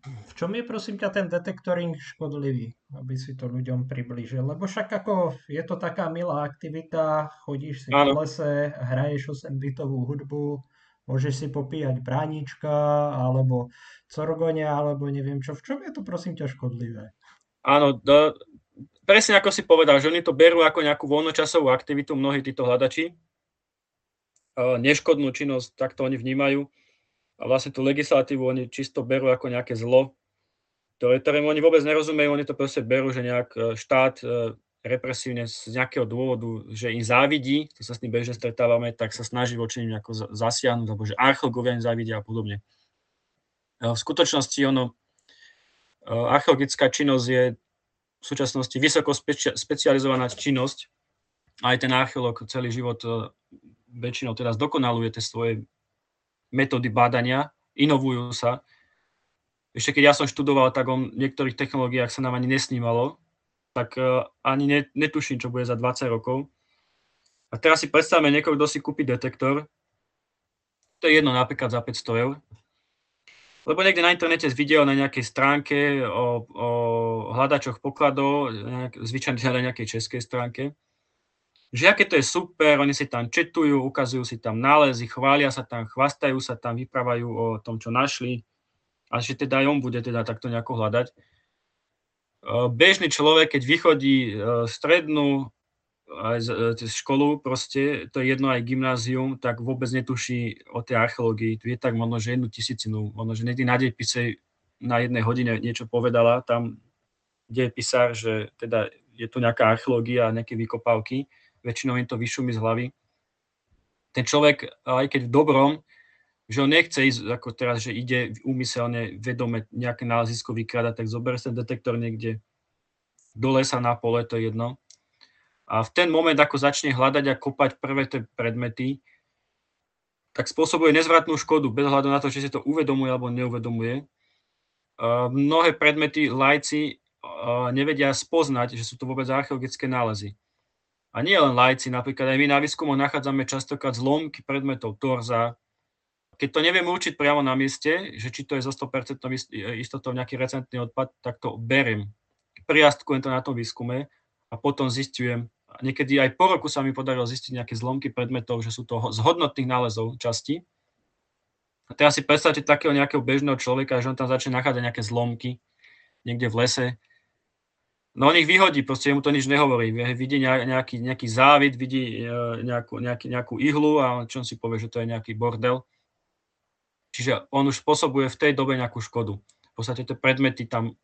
V čom je prosím ťa ten detektoring škodlivý, aby si to ľuďom priblížil? Lebo však ako je to taká milá aktivita, chodíš si ano. v lese, hraješ 8-bitovú hudbu, môžeš si popíjať bránička, alebo corgonia, alebo neviem čo. V čom je to prosím ťa škodlivé? Áno, do, presne ako si povedal, že oni to berú ako nejakú voľnočasovú aktivitu, mnohí títo hľadači, neškodnú činnosť, tak to oni vnímajú. A vlastne tú legislatívu oni čisto berú ako nejaké zlo, ktoré, ktoré oni vôbec nerozumejú, oni to proste berú, že nejak e, štát e, represívne z nejakého dôvodu, že im závidí, to sa s tým bežne stretávame, tak sa snaží voči nim nejako zasiahnuť, alebo že archeológovia im závidia a podobne. E, v skutočnosti ono, archeologická činnosť je v súčasnosti vysoko specializovaná činnosť. Aj ten archeológ celý život väčšinou teraz dokonaluje tie svoje metódy bádania, inovujú sa. Ešte keď ja som študoval, tak o niektorých technológiách sa nám ani nesnímalo, tak uh, ani ne, netuším, čo bude za 20 rokov. A teraz si predstavme niekoho, kto si kúpi detektor, to je jedno napríklad za 500 eur, lebo niekde na internete z video na nejakej stránke o, o hľadačoch pokladov, nejak, zvyčajne na nejakej českej stránke, že aké to je super, oni si tam četujú, ukazujú si tam nálezy, chvália sa tam, chvastajú sa tam, vyprávajú o tom, čo našli a že teda aj on bude teda takto nejako hľadať. E, bežný človek, keď vychodí e, strednú aj z, e, školu, proste, to je jedno aj gymnázium, tak vôbec netuší o tej archeológii. Tu je tak možno, že jednu tisícinu, možno, že niekdy na dejpise na jednej hodine niečo povedala, tam kde je písar, že teda je tu nejaká archeológia a nejaké vykopávky väčšinou im to vyšumí z hlavy. Ten človek, aj keď v dobrom, že on nechce ísť ako teraz, že ide úmyselne, vedome nejaké nálezisko vykradať, tak zober ten detektor niekde do lesa na pole, to je jedno. A v ten moment, ako začne hľadať a kopať prvé tie predmety, tak spôsobuje nezvratnú škodu, bez hľadu na to, či si to uvedomuje alebo neuvedomuje. Mnohé predmety lajci nevedia spoznať, že sú to vôbec archeologické nálezy. A nie len lajci, napríklad aj my na výskumu nachádzame častokrát zlomky predmetov torza. Keď to neviem určiť priamo na mieste, že či to je zo 100% istotou nejaký recentný odpad, tak to beriem. Priastkujem to na tom výskume a potom zistujem, niekedy aj po roku sa mi podarilo zistiť nejaké zlomky predmetov, že sú to z hodnotných nálezov časti. A teraz si predstavte takého nejakého bežného človeka, že on tam začne nachádzať nejaké zlomky niekde v lese, No on ich vyhodí, proste mu to nič nehovorí. Vidí nejaký, nejaký závid, vidí e, nejakú, nejaký, nejakú ihlu a čo on si povie, že to je nejaký bordel. Čiže on už spôsobuje v tej dobe nejakú škodu. V podstate tie predmety tam,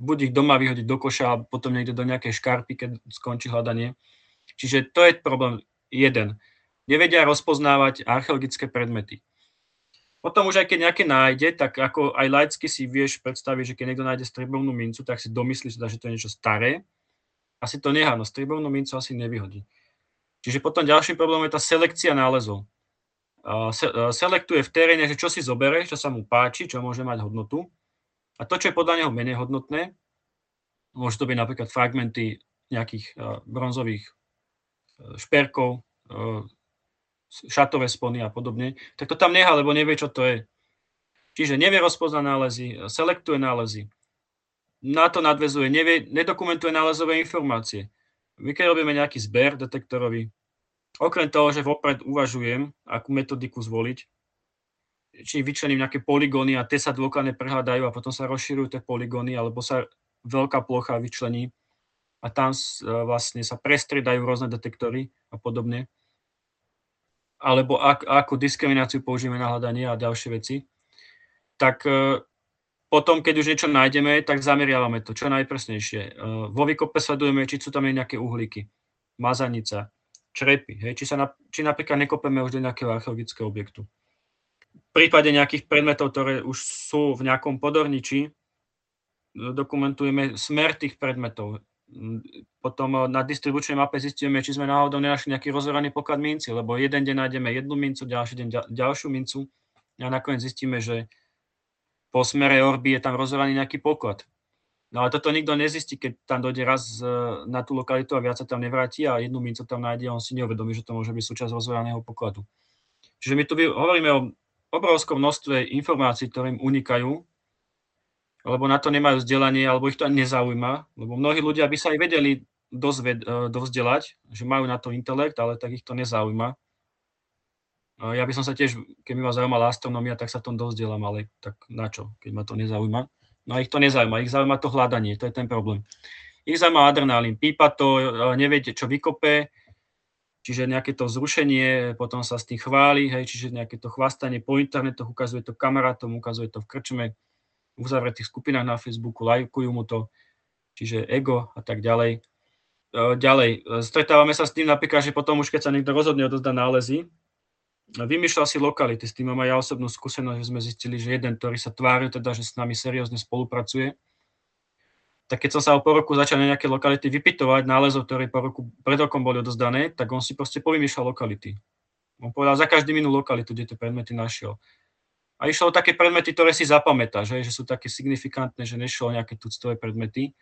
buď ich doma vyhodiť do koša, alebo potom niekde do nejakej škarpy, keď skončí hľadanie. Čiže to je problém jeden. Nevedia rozpoznávať archeologické predmety. Potom už aj keď nejaké nájde, tak ako aj laicky si vieš predstaviť, že keď niekto nájde strebovnú mincu, tak si domyslí, že to je niečo staré. asi to nechá, no striebornú mincu asi nevyhodí. Čiže potom ďalším problémom je tá selekcia nálezov. Se, selektuje v teréne, že čo si zobere, čo sa mu páči, čo môže mať hodnotu. A to, čo je podľa neho menej hodnotné, môže to byť napríklad fragmenty nejakých bronzových šperkov, šatové spony a podobne, tak to tam nechá, lebo nevie, čo to je. Čiže nevie rozpoznať nálezy, selektuje nálezy. Na to nadvezuje, nevie, nedokumentuje nálezové informácie. My keď robíme nejaký zber detektorový, okrem toho, že vopred uvažujem, akú metodiku zvoliť, či vyčlením nejaké poligóny a tie sa dôkladne prehľadajú a potom sa rozširujú tie poligóny, alebo sa veľká plocha vyčlení a tam vlastne sa prestriedajú rôzne detektory a podobne alebo ak, akú diskrimináciu použijeme na hľadanie a ďalšie veci, tak e, potom, keď už niečo nájdeme, tak zameriavame to čo najpresnejšie. E, vo výkope sledujeme, či sú tam nejaké uhlíky, mazanica, črepy, hej, či, sa na, či napríklad nekopeme už do nejakého archeologického objektu. V prípade nejakých predmetov, ktoré už sú v nejakom podorniči, dokumentujeme smer tých predmetov. Potom eh, na distribučnej mape zistíme, či sme náhodou nenašli nejaký rozoraný poklad minci, lebo jeden deň nájdeme jednu mincu, ďalší deň ďalšiu mincu a nakoniec zistíme, že po smere orby je tam rozoraný nejaký poklad. No ale toto nikto nezistí, keď tam dojde raz eh, na tú lokalitu a viac sa tam nevráti a jednu mincu tam nájde on si neuvedomí, že to môže byť súčasť rozoraného pokladu. Čiže my tu hovoríme o obrovskom množstve informácií, ktorým unikajú lebo na to nemajú vzdelanie, alebo ich to ani nezaujíma, lebo mnohí ľudia by sa aj vedeli dozved, e, dovzdelať, že majú na to intelekt, ale tak ich to nezaujíma. Ja by som sa tiež, keby ma zaujímala astronomia, tak sa tom dovzdelám, ale tak na čo, keď ma to nezaujíma. No a ich to nezaujíma, ich zaujíma to hľadanie, to je ten problém. Ich zaujíma adrenalín, pípa to, neviete, čo vykope, čiže nejaké to zrušenie, potom sa s tým chváli, hej, čiže nejaké to chvastanie po internetoch, ukazuje to kamarátom, ukazuje to v krčme, uzavretých skupinách na Facebooku, lajkujú mu to, čiže ego a tak ďalej. E, ďalej, e, stretávame sa s tým napríklad, že potom už keď sa niekto rozhodne odozdať nálezy, vymýšľal si lokality, s tým mám aj ja osobnú skúsenosť, že sme zistili, že jeden, ktorý sa tváril teda, že s nami seriózne spolupracuje, tak keď som sa o po roku začal nejaké lokality vypitovať nálezov, ktoré po roku, pred rokom boli odozdané, tak on si proste povymýšľal lokality. On povedal za každý minú lokalitu, kde tie predmety našiel. A išlo o také predmety, ktoré si zapamätá, že, sú také signifikantné, že nešlo o nejaké tuctové predmety.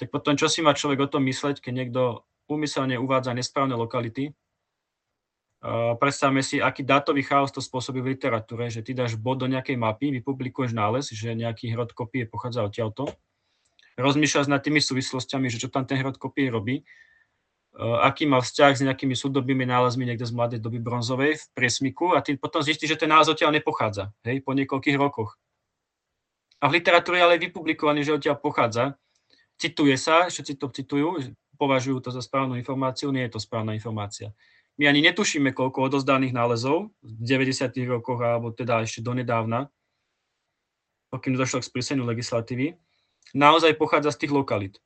Tak potom, čo si má človek o tom mysleť, keď niekto úmyselne uvádza nesprávne lokality. Predstavme si, aký dátový chaos to spôsobí v literatúre, že ty dáš bod do nejakej mapy, vypublikuješ nález, že nejaký hrod kopie pochádza odtiaľto, rozmýšľaš nad tými súvislostiami, že čo tam ten hrod kopie robí aký mal vzťah s nejakými súdobými nálezmi niekde z mladej doby bronzovej v priesmiku a ty potom zistíš, že ten nález odtiaľ nepochádza, hej, po niekoľkých rokoch. A v literatúre ale je vypublikovaný, že odtiaľ pochádza. Cituje sa, všetci to citujú, považujú to za správnu informáciu, nie je to správna informácia. My ani netušíme, koľko odozdaných nálezov v 90. rokoch, alebo teda ešte donedávna, pokým došlo k spríseniu legislatívy, naozaj pochádza z tých lokalít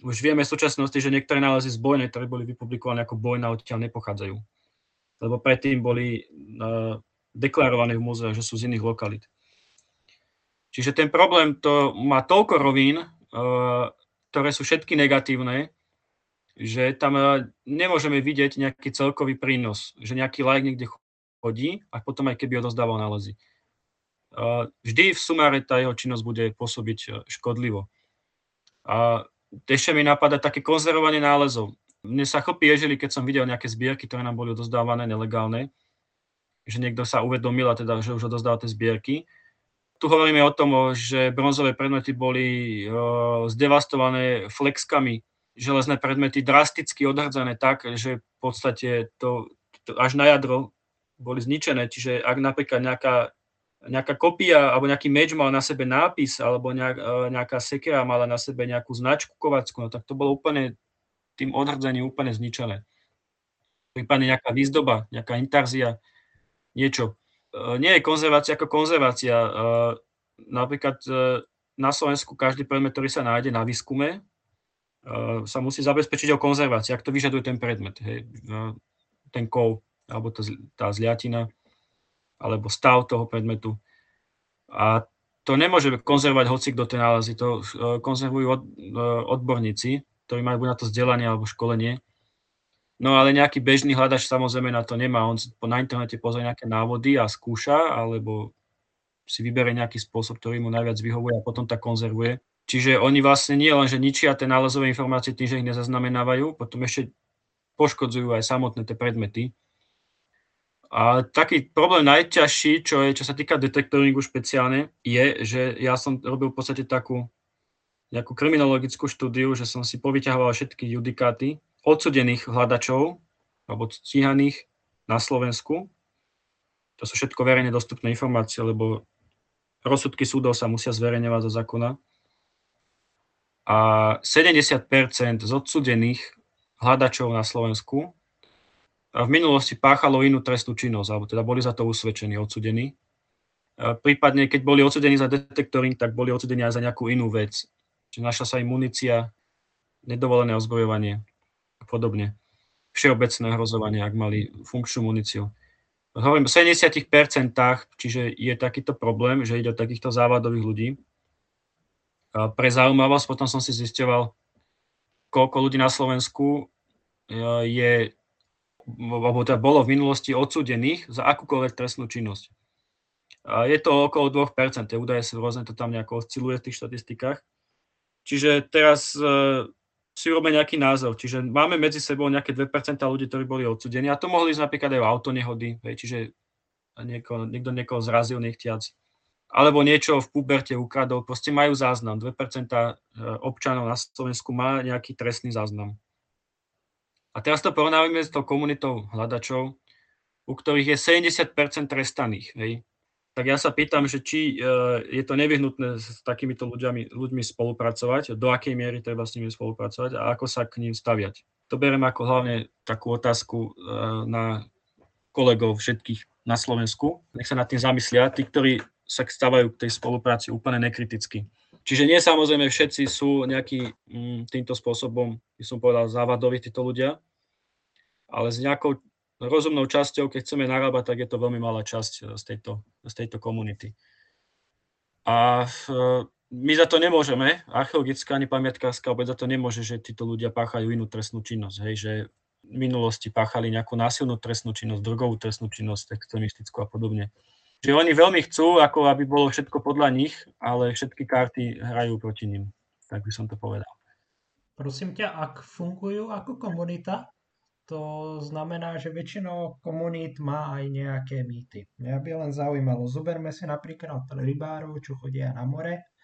už vieme v súčasnosti, že niektoré nálezy z bojnej, ktoré boli vypublikované ako bojna, odtiaľ nepochádzajú. Lebo predtým boli uh, deklarované v múzeu, že sú z iných lokalít. Čiže ten problém to má toľko rovín, uh, ktoré sú všetky negatívne, že tam uh, nemôžeme vidieť nejaký celkový prínos, že nejaký like niekde chodí a potom aj keby odozdával nálezy. Uh, vždy v sumáre tá jeho činnosť bude pôsobiť škodlivo. A ešte mi napadá také konzervovanie nálezov. Mne sa chlpí ježili, keď som videl nejaké zbierky, ktoré nám boli odozdávané nelegálne, že niekto sa uvedomil a teda, že už odozdával tie zbierky. Tu hovoríme o tom, že bronzové predmety boli zdevastované flexkami, železné predmety drasticky odhrdzané tak, že v podstate to, to až na jadro boli zničené. Čiže ak napríklad nejaká nejaká kopia alebo nejaký meč mal na sebe nápis alebo e, nejaká sekera mala na sebe nejakú značku kovackú, no tak to bolo úplne tým odhrdzením úplne zničené. Prípadne nejaká výzdoba, nejaká intarzia, niečo. E, nie je konzervácia ako konzervácia. E, napríklad na Slovensku každý predmet, ktorý sa nájde na výskume, sa musí zabezpečiť o konzervácii, ak to vyžaduje ten predmet, hej, ten kov alebo tá zliatina alebo stav toho predmetu. A to nemôže konzervovať hoci kto tie nálezy, to e, konzervujú od, e, odborníci, ktorí majú na to vzdelanie alebo školenie. No ale nejaký bežný hľadač samozrejme na to nemá. On na internete pozrie nejaké návody a skúša, alebo si vybere nejaký spôsob, ktorý mu najviac vyhovuje a potom tak konzervuje. Čiže oni vlastne nie len, že ničia tie nálezové informácie tým, že ich nezaznamenávajú, potom ešte poškodzujú aj samotné tie predmety. A taký problém najťažší, čo, je, čo sa týka detektoringu špeciálne, je, že ja som robil v podstate takú nejakú kriminologickú štúdiu, že som si povyťahoval všetky judikáty odsudených hľadačov alebo stíhaných na Slovensku. To sú všetko verejne dostupné informácie, lebo rozsudky súdov sa musia zverejňovať zo zákona. A 70% z odsudených hľadačov na Slovensku v minulosti páchalo inú trestnú činnosť, alebo teda boli za to usvedčení, odsudení. Prípadne, keď boli odsudení za detektoring, tak boli odsudení aj za nejakú inú vec. Čiže našla sa im munícia, nedovolené ozbrojovanie a podobne. Všeobecné hrozovanie, ak mali funkčnú muníciu. Hovorím o 70%, čiže je takýto problém, že ide o takýchto závadových ľudí. A pre zaujímavosť potom som si zisťoval, koľko ľudí na Slovensku e, je, alebo teda bolo v minulosti odsúdených za akúkoľvek trestnú činnosť. Je to okolo 2%, tie údaje sa rôzne to tam nejako osciluje v tých štatistikách. Čiže teraz uh, si robíme nejaký názor. Čiže máme medzi sebou nejaké 2% ľudí, ktorí boli odsudení. A to mohli ísť napríklad aj o autonehody, hej, čiže nieko, niekto niekoho zrazil nechtiac. Alebo niečo v puberte ukradol. Proste majú záznam. 2% e, občanov na Slovensku má nejaký trestný záznam. A teraz to porovnávame s tou komunitou hľadačov, u ktorých je 70% trestaných. Hej tak ja sa pýtam, že či uh, je to nevyhnutné s takýmito ľuďmi, ľuďmi spolupracovať, do akej miery treba s nimi spolupracovať a ako sa k ním staviať. To berem ako hlavne takú otázku uh, na kolegov všetkých na Slovensku. Nech sa nad tým zamyslia, tí, ktorí sa stávajú k tej spolupráci úplne nekriticky. Čiže nie samozrejme všetci sú nejaký mm, týmto spôsobom, by som povedal, závadoví títo ľudia, ale s nejakou rozumnou časťou, keď chceme narábať, tak je to veľmi malá časť eh, z tejto, z tejto komunity. A eh, my za to nemôžeme, archeologická ani pamiatkárska obec za to nemôže, že títo ľudia páchajú inú trestnú činnosť, hej, že v minulosti páchali nejakú násilnú trestnú činnosť, drogovú trestnú činnosť, extremistickú a podobne. Že oni veľmi chcú, ako aby bolo všetko podľa nich, ale všetky karty hrajú proti ním. Tak by som to povedal. Prosím ťa, ak fungujú ako komunita, to znamená, že väčšinou komunít má aj nejaké mýty. Mňa by len zaujímalo, zoberme si napríklad rybárov, čo chodia na more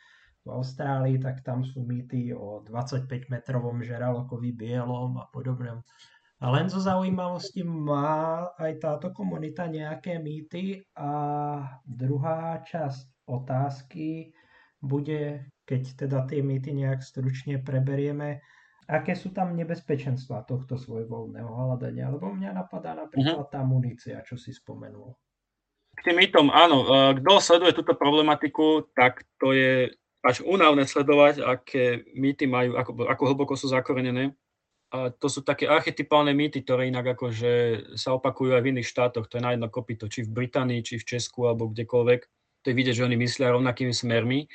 v Austrálii, tak tam sú mýty o 25-metrovom žeralokovi bielom a podobnom. A len zo zaujímavosti má aj táto komunita nejaké mýty a druhá časť otázky bude, keď teda tie mýty nejak stručne preberieme, aké sú tam nebezpečenstva tohto svojvoľného hľadania, lebo mňa napadá napríklad tá munícia, čo si spomenul. K tým mýtom, áno, e, kto sleduje túto problematiku, tak to je až únavné sledovať, aké mýty majú, ako, ako hlboko sú zakorenené. A to sú také archetypálne mýty, ktoré inak akože sa opakujú aj v iných štátoch. To je na jedno kopito, či v Británii, či v Česku, alebo kdekoľvek. To je vidieť, že oni myslia rovnakými smermi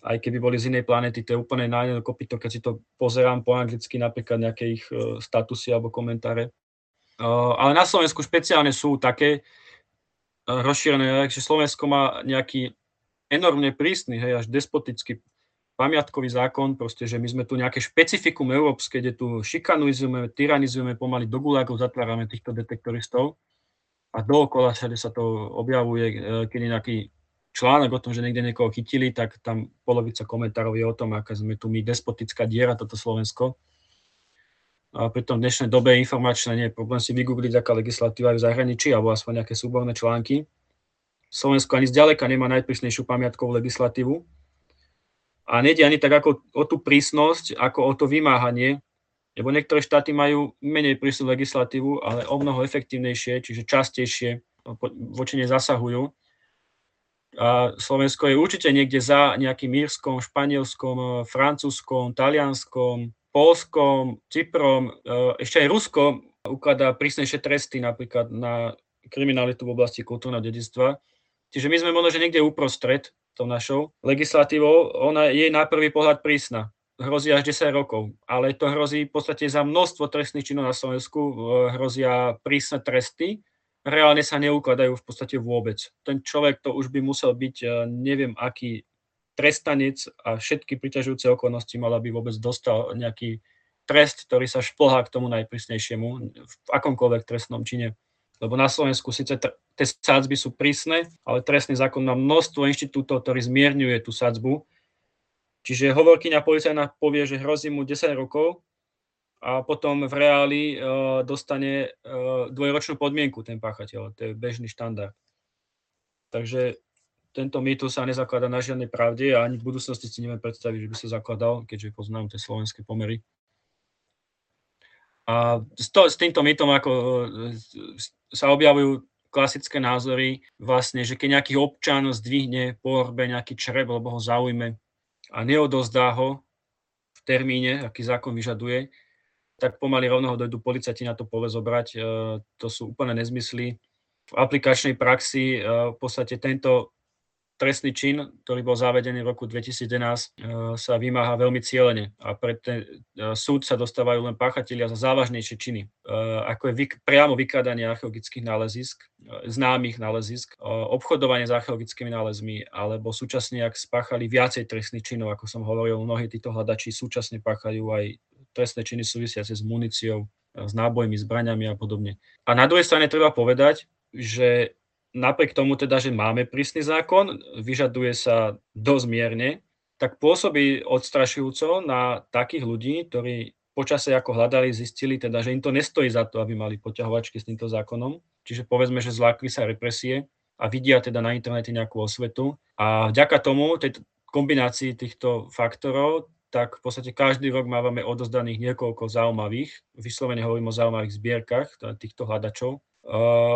aj keby boli z inej planety, to je úplne na jedno kopito, keď si to pozerám po anglicky, napríklad nejaké ich e, statusy alebo komentáre. E, ale na Slovensku špeciálne sú také e, rozšírené, že Slovensko má nejaký enormne prísny, hej, až despotický pamiatkový zákon, proste, že my sme tu nejaké špecifikum európske, kde tu šikanizujeme, tyranizujeme, pomaly do gulákov zatvárame týchto detektoristov a dookola všade sa to objavuje, keď je nejaký článok o tom, že niekde niekoho chytili, tak tam polovica komentárov je o tom, aká sme tu my despotická diera, toto Slovensko. A pri tom dnešnej dobe informačné nie je problém si vygoogliť, aká legislatíva je v zahraničí, alebo aspoň nejaké súborné články. Slovensko ani zďaleka nemá najprísnejšiu pamiatkovú legislatívu. A nejde ani tak ako o tú prísnosť, ako o to vymáhanie, lebo niektoré štáty majú menej prísnu legislatívu, ale o mnoho efektívnejšie, čiže častejšie voči nej zasahujú a Slovensko je určite niekde za nejakým Írskom, Španielskom, e, Francúzskom, Talianskom, Polskom, Cyprom. E, ešte aj Rusko ukladá prísnejšie tresty napríklad na kriminalitu v oblasti kultúrneho dedictva. Čiže my sme možno, že niekde uprostred tou našou legislatívou. Ona je na prvý pohľad prísna. hrozí až 10 rokov, ale to hrozí v podstate za množstvo trestných činov na Slovensku, hrozia prísne tresty, reálne sa neukladajú v podstate vôbec. Ten človek to už by musel byť, e, neviem aký trestanec a všetky priťažujúce okolnosti mal, aby vôbec dostal nejaký trest, ktorý sa šplhá k tomu najprísnejšiemu v akomkoľvek trestnom čine. Lebo na Slovensku síce tie sádzby sú prísne, ale trestný zákon má množstvo inštitútov, ktorý zmierňuje tú sádzbu. Čiže hovorkyňa policajná povie, že hrozí mu 10 rokov a potom v reáli uh, dostane uh, dvojročnú podmienku ten páchateľ. To je bežný štandard. Takže tento mýtus sa nezakladá na žiadnej pravde a ani v budúcnosti si neviem predstaviť, že by sa zakladal, keďže poznám tie slovenské pomery. A s, to, s týmto mýtom ako sa objavujú klasické názory, vlastne, že keď nejaký občan zdvihne po orbe nejaký čreb, lebo ho zaujme a neodozdá ho v termíne, aký zákon vyžaduje, tak pomaly rovno ho dojdú policajti na to pole zobrať. E, to sú úplne nezmysly. V aplikačnej praxi e, v podstate tento trestný čin, ktorý bol zavedený v roku 2011, e, sa vymáha veľmi cieľene a pre ten e, súd sa dostávajú len páchatelia za závažnejšie činy, e, ako je vyk- priamo vykradanie archeologických nálezisk, známych nálezisk, obchodovanie s archeologickými nálezmi, alebo súčasne, ak spáchali viacej trestných činov, ako som hovoril, mnohí títo hľadači súčasne páchajú aj trestné činy súvisiace s muníciou, s nábojmi, zbraniami a podobne. A na druhej strane treba povedať, že napriek tomu teda, že máme prísny zákon, vyžaduje sa dosť mierne, tak pôsobí odstrašujúco na takých ľudí, ktorí počase ako hľadali, zistili teda, že im to nestojí za to, aby mali poťahovačky s týmto zákonom. Čiže povedzme, že zlákli sa represie a vidia teda na internete nejakú osvetu. A vďaka tomu, tej kombinácii týchto faktorov, tak v podstate každý rok máme odozdaných niekoľko zaujímavých, vyslovene hovorím o zaujímavých zbierkach teda týchto hľadačov,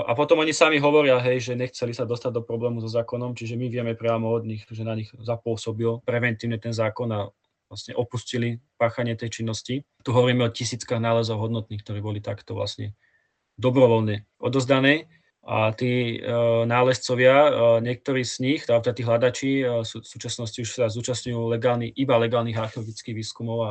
a potom oni sami hovoria, hej, že nechceli sa dostať do problému so zákonom, čiže my vieme priamo od nich, že na nich zapôsobil preventívne ten zákon a vlastne opustili páchanie tej činnosti. Tu hovoríme o tisíckach nálezov hodnotných, ktoré boli takto vlastne dobrovoľne odozdané. A tí e, nálezcovia, e, niektorí z nich, teda tí hľadači, v súčasnosti už sa zúčastňujú legálny, iba legálnych archeologických výskumov a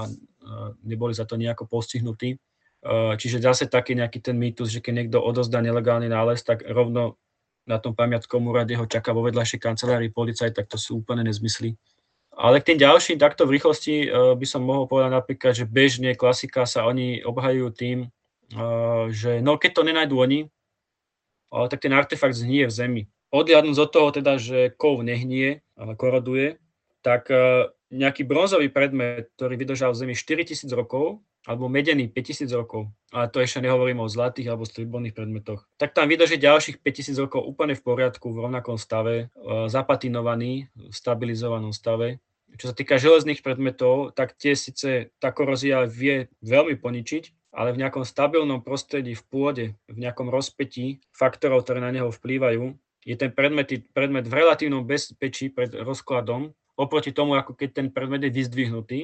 neboli za to nejako postihnutí. Eh, čiže zase taký nejaký ten mýtus, že keď niekto odozdá nelegálny nález, tak rovno na tom pamiatkom úrade ho čaká vo vedľajšej kancelárii policajt, tak to sú úplne nezmysly. Ale k tým ďalším, takto v rýchlosti eh, by som mohol povedať napríklad, že bežne klasika sa oni obhajujú tým, eh, že no keď to nenajdu oni, tak ten artefakt zhnie v zemi. Odliadnúť od toho teda, že kov nehnie, ale koroduje, tak nejaký bronzový predmet, ktorý vydržal v zemi 4000 rokov, alebo medený 5000 rokov, a to ešte nehovorím o zlatých alebo stribolných predmetoch, tak tam vydrží ďalších 5000 rokov úplne v poriadku, v rovnakom stave, e, zapatinovaný, v stabilizovanom stave. Čo sa týka železných predmetov, tak tie síce tá korozia vie veľmi poničiť, ale v nejakom stabilnom prostredí, v pôde, v nejakom rozpetí faktorov, ktoré na neho vplývajú, je ten predmet, predmet v relatívnom bezpečí pred rozkladom, oproti tomu, ako keď ten predmet je vyzdvihnutý,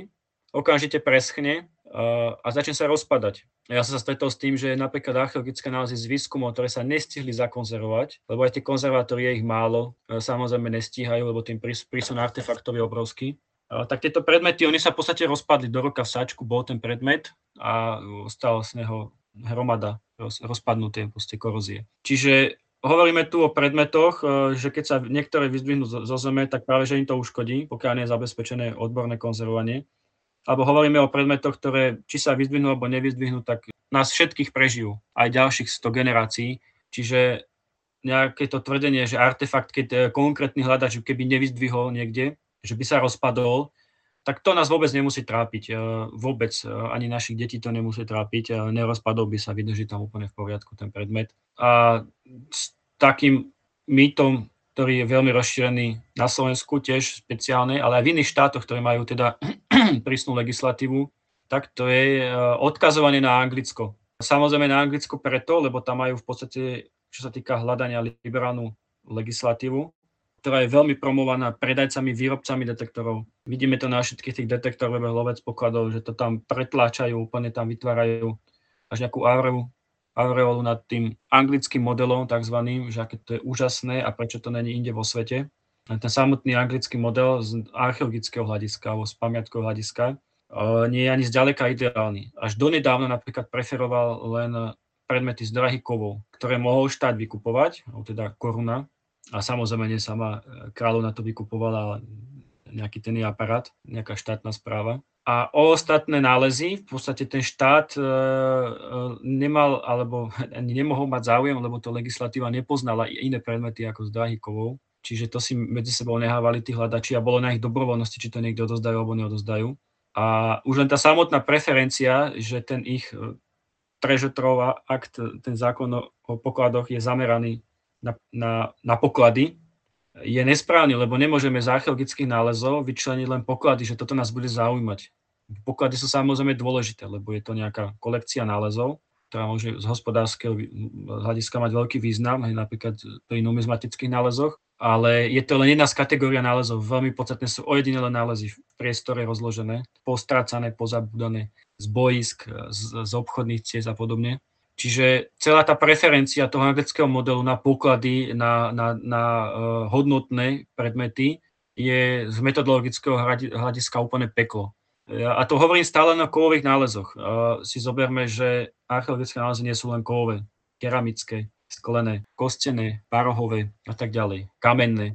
okamžite preschne a začne sa rozpadať. Ja som sa stretol s tým, že napríklad archeologické nálezy z výskumov, ktoré sa nestihli zakonzervovať, lebo aj tie konzervátory je ich málo, e, samozrejme nestíhajú, lebo tým prísun artefaktov je obrovský, tak tieto predmety, oni sa v podstate rozpadli do roka v sačku, bol ten predmet a stala z neho hromada rozpadnuté proste korozie. Čiže hovoríme tu o predmetoch, e, že keď sa niektoré vyzdvihnú zo zeme, tak práve že im to uškodí, pokiaľ nie je zabezpečené odborné konzervovanie alebo hovoríme o predmetoch, ktoré či sa vyzdvihnú alebo nevyzdvihnú, tak nás všetkých prežijú, aj ďalších 100 generácií. Čiže nejaké to tvrdenie, že artefakt, keď e, konkrétny hľadač keby nevyzdvihol niekde, že by sa rozpadol, tak to nás vôbec nemusí trápiť. E, vôbec e, ani našich detí to nemusí trápiť. Nerozpadol by sa, vydrží tam úplne v poriadku ten predmet. A s takým mýtom ktorý je veľmi rozšírený na Slovensku tiež špeciálne, ale aj v iných štátoch, ktoré majú teda prísnu legislatívu, tak to je e, odkazovanie na Anglicko. Samozrejme na Anglicko preto, lebo tam majú v podstate, čo sa týka hľadania liberálnu legislatívu, ktorá je veľmi promovaná predajcami, výrobcami detektorov. Vidíme to na všetkých tých detektoroch lovec pokladov, že to tam pretláčajú, úplne tam vytvárajú až nejakú auru aureolu nad tým anglickým modelom takzvaným, že aké to je úžasné a prečo to není inde vo svete. Ten samotný anglický model z archeologického hľadiska alebo z pamiatkového hľadiska nie je ani zďaleka ideálny. Až donedávno napríklad preferoval len predmety z drahých kovov, ktoré mohol štát vykupovať, teda koruna, a samozrejme nie sama e, kráľovna to vykupovala, nejaký ten aparát, nejaká štátna správa. A o ostatné nálezy v podstate ten štát e, e, nemal alebo ani nemohol mať záujem, lebo to legislatíva nepoznala iné predmety ako z drahých kovov. Čiže to si medzi sebou nehávali tí hľadači a bolo na ich dobrovoľnosti, či to niekto odozdajú alebo neodozdajú. A už len tá samotná preferencia, že ten ich e, trežetrov akt, ten zákon o pokladoch je zameraný na, na, na poklady, je nesprávny, lebo nemôžeme z archeologických nálezov vyčleniť len poklady, že toto nás bude zaujímať. Poklady sú samozrejme dôležité, lebo je to nejaká kolekcia nálezov, ktorá môže z hospodárskeho hľadiska mať veľký význam, aj napríklad pri numizmatických nálezoch, ale je to len jedna z kategória nálezov. Veľmi podstatné sú ojedinelé nálezy v priestore rozložené, postrácané, pozabúdané z boisk, z, z obchodných ciest a podobne. Čiže celá tá preferencia toho anglického modelu na poklady, na, na, na uh, hodnotné predmety je z metodologického hľadiska úplne peklo. A to hovorím stále na kovových nálezoch. Uh, si zoberme, že archeologické nálezy nie sú len kovové, keramické, sklené, kostené, parohové a tak ďalej, kamenné.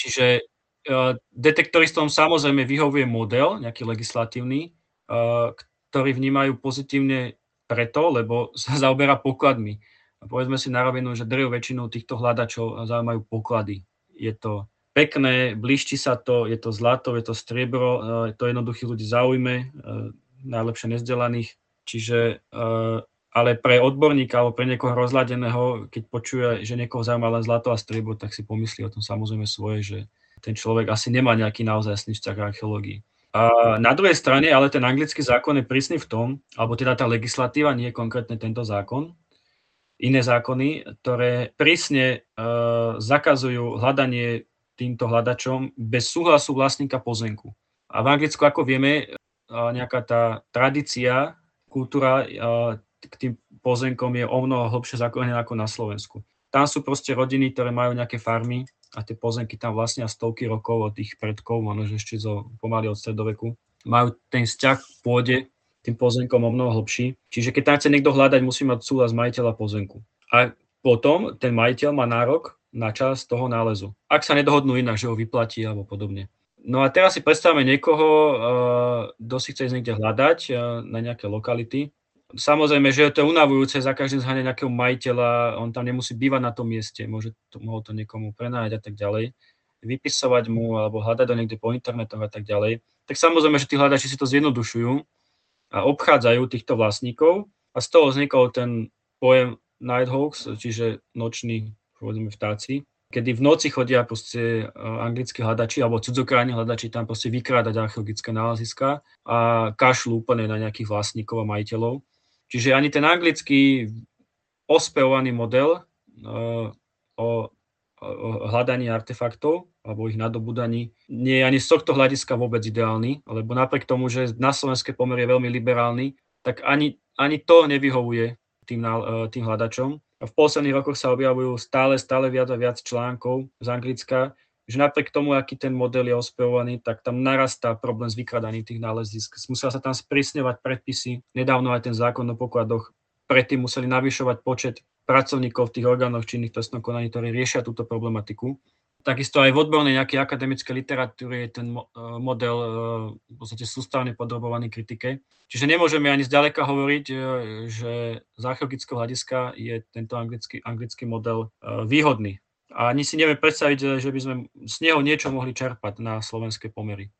Čiže uh, detektoristom samozrejme vyhovuje model, nejaký legislatívny, uh, ktorý vnímajú pozitívne preto, lebo sa zaoberá pokladmi. A povedzme si na rovinu, že drvú väčšinu týchto hľadačov zaujímajú poklady. Je to pekné, blíšti sa to, je to zlato, je to striebro, je to jednoduchých ľudí zaujme, najlepšie nezdelaných. Čiže ale pre odborníka alebo pre niekoho rozladeného, keď počuje, že niekoho zaujíma len zlato a striebro, tak si pomyslí o tom samozrejme svoje, že ten človek asi nemá nejaký naozaj vzťah k archeológii. A na druhej strane, ale ten anglický zákon je prísny v tom, alebo teda tá legislatíva, nie je konkrétne tento zákon, iné zákony, ktoré prísne uh, zakazujú hľadanie týmto hľadačom bez súhlasu vlastníka pozemku. A v Anglicku, ako vieme, uh, nejaká tá tradícia, kultúra uh, k tým pozemkom je o mnoho hlbšie zakorenená ako na Slovensku. Tam sú proste rodiny, ktoré majú nejaké farmy a tie pozemky tam vlastnia stovky rokov od tých predkov, možno ešte zo, pomaly od stredoveku. Majú ten vzťah k pôde, tým pozemkom o mnoho hlbší. Čiže keď tam chce niekto hľadať, musí mať súhlas majiteľa pozemku. A potom ten majiteľ má nárok na čas toho nálezu. Ak sa nedohodnú inak, že ho vyplatí alebo podobne. No a teraz si predstavme niekoho, kto si chce ísť niekde hľadať na nejaké lokality Samozrejme, že je to unavujúce za každým zháňať nejakého majiteľa, on tam nemusí bývať na tom mieste, môže to, mohol to niekomu prenájať a tak ďalej, vypisovať mu alebo hľadať ho niekde po internetoch a tak ďalej. Tak samozrejme, že tí hľadači si to zjednodušujú a obchádzajú týchto vlastníkov a z toho vznikol ten pojem Nighthawks, čiže noční, povedzme, vtáci, kedy v noci chodia proste e, anglickí hľadači alebo cudzokrajní hľadači tam proste vykrádať archeologické náleziska a kašľú úplne na nejakých vlastníkov a majiteľov. Čiže ani ten anglický ospevovaný model uh, o, hľadaní artefaktov alebo ich nadobudaní nie je ani z tohto hľadiska vôbec ideálny, lebo napriek tomu, že na slovenské pomer je veľmi liberálny, tak ani, ani to nevyhovuje tým, uh, tým hľadačom. V posledných rokoch sa objavujú stále, stále viac a viac článkov z Anglicka, že napriek tomu, aký ten model je ospevovaný, tak tam narastá problém s vykradaním tých nálezisk. Musela sa tam sprísňovať predpisy. Nedávno aj ten zákon o pokladoch predtým museli navyšovať počet pracovníkov v tých orgánoch činných trestnom konaní, ktorí riešia túto problematiku. Takisto aj v odbornej nejakej akademickej literatúre je ten e, model e, v podstate sústavne podrobovaný kritike. Čiže nemôžeme ani zďaleka hovoriť, e, že z archeologického hľadiska je tento anglický, anglický model výhodný a ani si neviem predstaviť, že by sme z neho niečo mohli čerpať na slovenské pomery.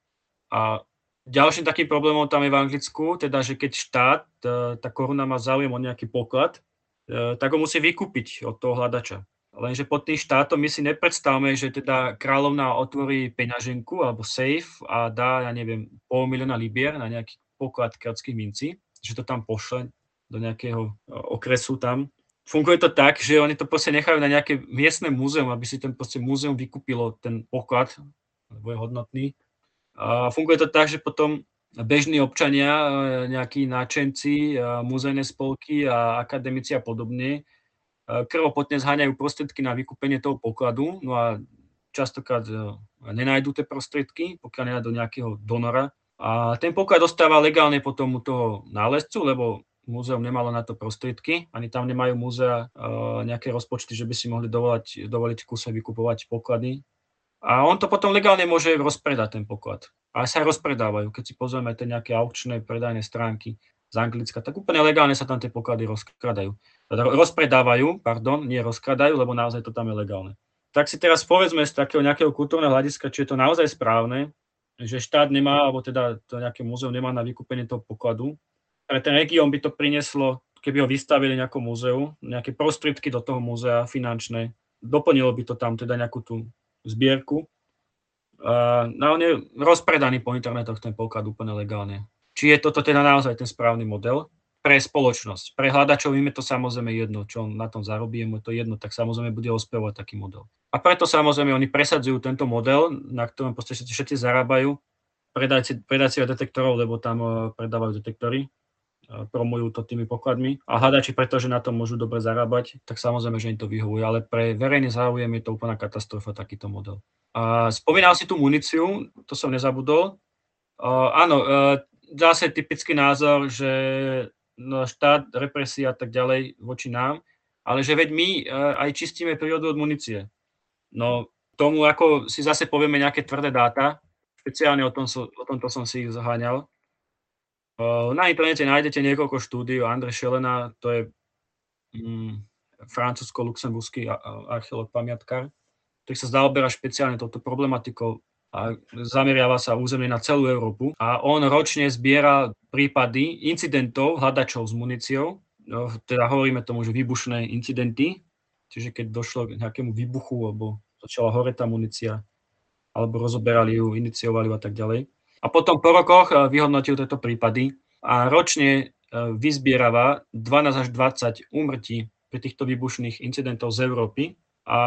A ďalším takým problémom tam je v Anglicku, teda, že keď štát, e, tá koruna má záujem o nejaký poklad, e, tak ho musí vykúpiť od toho hľadača. Lenže pod tým štátom my si nepredstavme, že teda kráľovná otvorí peňaženku alebo safe a dá, ja neviem, pol milióna libier na nejaký poklad keľtských mincí, že to tam pošle do nejakého e, okresu tam funguje to tak, že oni to proste nechajú na nejaké miestne múzeum, aby si ten proste múzeum vykúpilo ten poklad, lebo je hodnotný. A funguje to tak, že potom bežní občania, e, nejakí náčenci, e, múzejné spolky a akademici a podobne e, krvopotne zháňajú prostriedky na vykúpenie toho pokladu, no a častokrát nenájdú tie prostriedky, pokiaľ nenájdú nejakého donora, A ten poklad dostáva legálne potom toho nálezcu, lebo múzeum nemalo na to prostriedky, ani tam nemajú múzea uh, nejaké rozpočty, že by si mohli dovolať, dovoliť kuse vykupovať poklady. A on to potom legálne môže rozpredať, ten poklad. A sa rozpredávajú. Keď si pozrieme tie nejaké aukčné predajné stránky z Anglicka, tak úplne legálne sa tam tie poklady rozkradajú. Teda rozpredávajú, pardon, nie rozkradajú, lebo naozaj to tam je legálne. Tak si teraz povedzme z takého nejakého kultúrneho hľadiska, či je to naozaj správne, že štát nemá, alebo teda to nejaké múzeum nemá na vykúpenie toho pokladu. Pre ten región by to prinieslo, keby ho vystavili nejakom múzeu, nejaké prostriedky do toho múzea finančné, doplnilo by to tam teda nejakú tú zbierku. Uh, no on je rozpredaný po internetoch ten poklad úplne legálne. Či je toto teda naozaj ten správny model pre spoločnosť. Pre hľadačov im je to samozrejme jedno, čo on na tom zarobí, mu je to jedno, tak samozrejme bude ospevovať taký model. A preto samozrejme oni presadzujú tento model, na ktorom proste všetci, všetci zarábajú, predajci, predajci detektorov, lebo tam uh, predávajú detektory, promujú to tými pokladmi a hľadači, pretože na tom môžu dobre zarábať, tak samozrejme, že im to vyhovuje, ale pre verejný záujem je to úplná katastrofa takýto model. A spomínal si tú muníciu, to som nezabudol. Uh, áno, zase typický názor, že no, štát, represia a tak ďalej voči nám, ale že veď my uh, aj čistíme prírodu od munície. No tomu ako si zase povieme nejaké tvrdé dáta, špeciálne o, tom, o tomto som si ich zaháňal. Na internete nájdete niekoľko štúdí o Andre Šelena, to je mm, francúzsko-luxemburský archeológ pamiatkár, ktorý sa zaoberá špeciálne touto problematikou a zameriava sa územne na celú Európu. A on ročne zbiera prípady incidentov hľadačov s muníciou, no, teda hovoríme tomu, že výbušné incidenty, Čiže keď došlo k nejakému výbuchu, alebo začala hore tá munícia, alebo rozoberali ju, iniciovali ju a tak ďalej. A potom po rokoch eh, vyhodnotil tieto prípady a ročne eh, vyzbierava 12 až 20 úmrtí pri týchto výbušných incidentov z Európy. A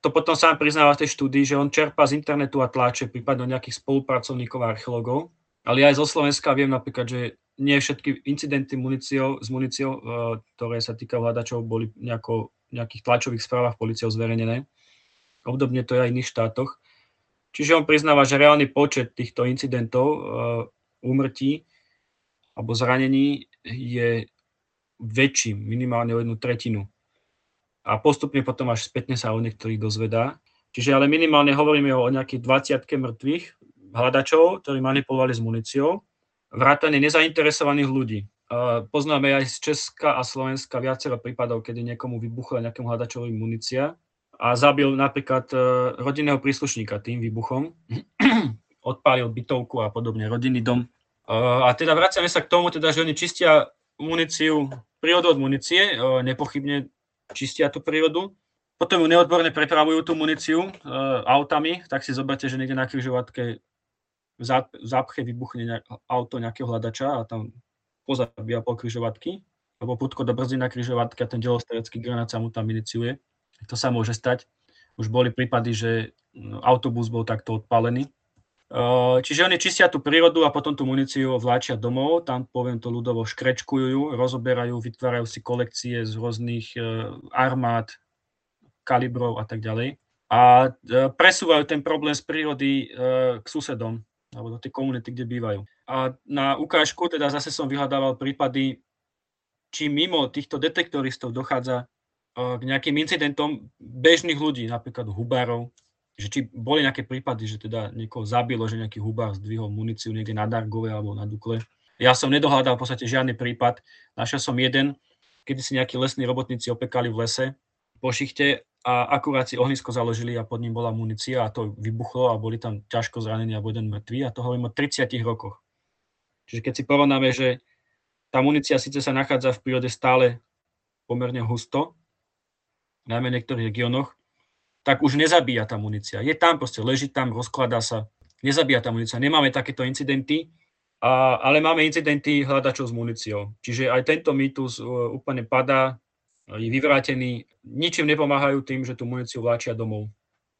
to potom sám priznáva v tej štúdii, že on čerpa z internetu a tláče prípadne nejakých spolupracovníkov a archeológov. Ale aj zo Slovenska viem napríklad, že nie všetky incidenty muníciou, s eh, ktoré sa týkajú hľadačov, boli nejako nejakých tlačových správach policiou zverejnené. Obdobne to je aj v iných štátoch. Čiže on priznáva, že reálny počet týchto incidentov, uh, úmrtí alebo zranení je väčší, minimálne o jednu tretinu. A postupne potom až spätne sa o niektorých dozvedá. Čiže ale minimálne hovoríme o nejakých 20 mŕtvych hľadačov, ktorí manipulovali s muníciou, vrátane nezainteresovaných ľudí. Poznáme aj z Česka a Slovenska viacero prípadov, kedy niekomu vybuchla nejakému hľadačovi munícia a zabil napríklad e, rodinného príslušníka tým výbuchom, odpálil bytovku a podobne, rodinný dom. E, a teda vraciame sa k tomu, teda, že oni čistia muníciu, prírodu od munície, e, nepochybne čistia tú prírodu, potom ju neodborne prepravujú tú muníciu autami, tak si zoberte, že niekde na križovatke v zápche vybuchne auto nejakého hľadača a tam pozabíja po križovatky, alebo putko do brzdy na križovatke a ten delostrecký granát sa mu tam iniciuje. To sa môže stať. Už boli prípady, že no, autobus bol takto odpálený. Čiže oni čistia tú prírodu a potom tú muníciu vláčia domov, tam poviem to ľudovo, škrečkujú rozoberajú, vytvárajú si kolekcie z rôznych e, armád, kalibrov a tak ďalej. A e, presúvajú ten problém z prírody e, k susedom, alebo do tej komunity, kde bývajú. A na ukážku teda zase som vyhľadával prípady, či mimo týchto detektoristov dochádza k nejakým incidentom bežných ľudí, napríklad hubárov, že či boli nejaké prípady, že teda niekoho zabilo, že nejaký hubár zdvihol muníciu niekde na Dargove alebo na Dukle. Ja som nedohľadal v podstate žiadny prípad. Našiel som jeden, kedy si nejakí lesní robotníci opekali v lese po šichte a akurát si ohnisko založili a pod ním bola munícia a to vybuchlo a boli tam ťažko zranení alebo jeden mŕtvý a to hovorím o 30 rokoch. Čiže keď si porovnáme, že tá munícia síce sa nachádza v prírode stále pomerne husto, najmä v niektorých regiónoch, tak už nezabíja tá munícia. Je tam, proste leží tam, rozkladá sa, nezabíja tá munícia. Nemáme takéto incidenty, a, ale máme incidenty hľadačov s muníciou. Čiže aj tento mýtus uh, úplne padá, je vyvrátený, ničím nepomáhajú tým, že tú muníciu vláčia domov.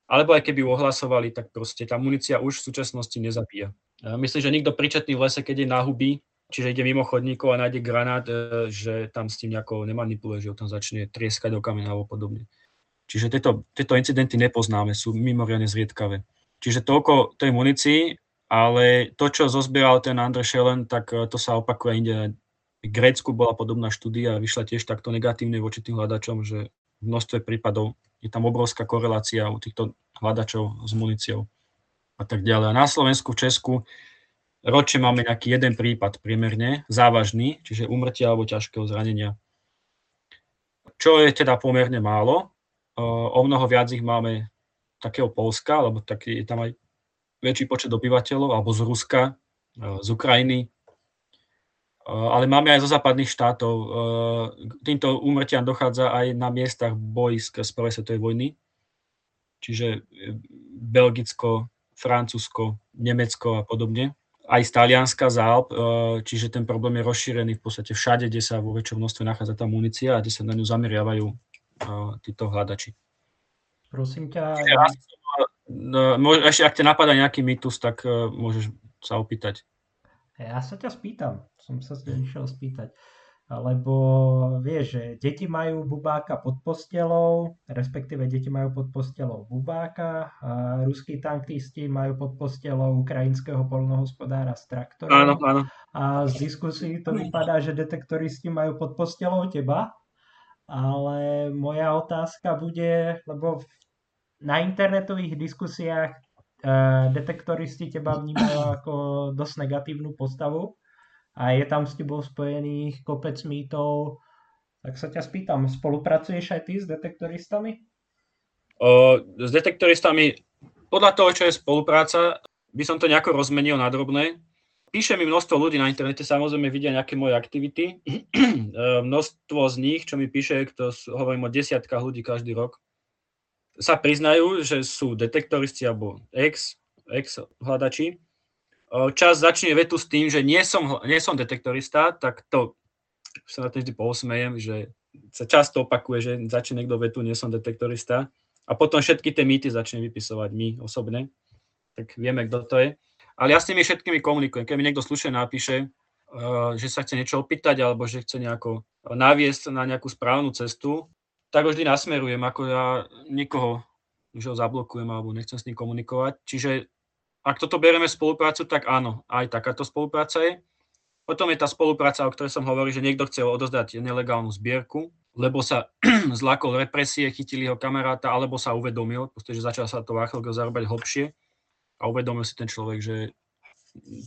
Alebo aj keby ohlasovali, tak proste tá munícia už v súčasnosti nezabíja. Myslím, že nikto pričetný v lese, keď je na huby, čiže ide mimo chodníkov a nájde granát, e, že tam s tým nejako nemanipuluje, že ho tam začne trieskať do kameňa alebo podobne. Čiže tieto, tieto incidenty nepoznáme, sú mimoriadne zriedkavé. Čiže toľko tej munícii. ale to, čo zozbieral ten Andre Schellen, tak to sa opakuje inde. V Grécku bola podobná štúdia vyšla tiež takto negatívne voči tým hľadačom, že v množstve prípadov je tam obrovská korelácia u týchto hľadačov s muníciou a tak ďalej. A na Slovensku, v Česku ročne máme nejaký jeden prípad priemerne, závažný, čiže umrtia alebo ťažkého zranenia. Čo je teda pomerne málo. O mnoho viac ich máme takého Polska, alebo taký, je tam aj väčší počet obyvateľov, alebo z Ruska, z Ukrajiny, ale máme aj zo západných štátov. Týmto úmrtiam dochádza aj na miestach boisk z prvej svetovej vojny, čiže Belgicko, Francúzsko, Nemecko a podobne. Aj z Talianska, z Alp, e, čiže ten problém je rozšírený v podstate všade, kde sa vo väčšom množstve nachádza tá munícia a kde sa na ňu zameriavajú e, títo hľadači. Prosím ťa... Ešte ak te napadá nejaký mýtus, tak e, môžeš sa opýtať. Ja sa ťa spýtam, som sa išiel spýtať lebo vieš, že deti majú bubáka pod postelou, respektíve deti majú pod postelou bubáka, a ruskí tankisti majú pod postelou ukrajinského polnohospodára s traktorom. Áno, áno. A z diskusí to vypadá, že detektoristi majú pod postelou teba, ale moja otázka bude, lebo na internetových diskusiách uh, detektoristi teba vnímajú ako dosť negatívnu postavu, a je tam s tebou spojených kopec mýtov, tak sa ťa spýtam, spolupracuješ aj ty s detektoristami? O, s detektoristami, podľa toho, čo je spolupráca, by som to nejako rozmenil na drobné. Píše mi množstvo ľudí na internete, samozrejme vidia nejaké moje aktivity. množstvo z nich, čo mi píše, to hovorím o desiatkách ľudí každý rok, sa priznajú, že sú detektoristi alebo ex, ex hľadači čas začne vetu s tým, že nie som, nie som detektorista, tak to sa na to vždy pousmejem, že sa často opakuje, že začne niekto vetu, nie som detektorista a potom všetky tie mýty začne vypisovať my osobne, tak vieme, kto to je. Ale ja s tými všetkými komunikujem. Keď mi niekto slušne napíše, že sa chce niečo opýtať alebo že chce nejako naviesť na nejakú správnu cestu, tak ho vždy nasmerujem, ako ja nikoho už ho zablokujem alebo nechcem s ním komunikovať. Čiže ak toto berieme spoluprácu, tak áno, aj takáto spolupráca je. Potom je tá spolupráca, o ktorej som hovoril, že niekto chcel odozdať nelegálnu zbierku, lebo sa zlakol represie, chytili ho kamaráta, alebo sa uvedomil, pretože začal sa to archeológia zarábať hlbšie a uvedomil si ten človek, že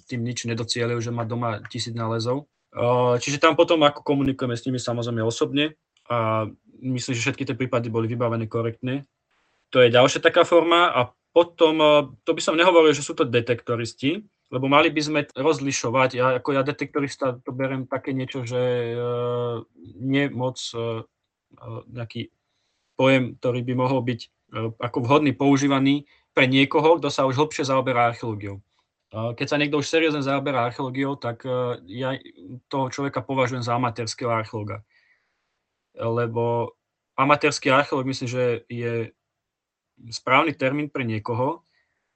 tým nič nedocielil, že má doma tisíc nálezov. Čiže tam potom ako komunikujeme s nimi samozrejme osobne a myslím, že všetky tie prípady boli vybavené korektne. To je ďalšia taká forma a potom, eh, to by som nehovoril, že sú to detektoristi, lebo mali by sme rozlišovať. Ja, ako ja detektorista to berem také niečo, že uh, nie moc uh, nejaký pojem, ktorý by mohol byť ako vhodný používaný pre niekoho, kto sa už hlbšie zaoberá archeológiou. Keď sa niekto už seriózne zaoberá archeológiou, tak ja toho človeka považujem za amatérskeho archeológa. Lebo amatérsky archeológ myslím, že je správny termín pre niekoho,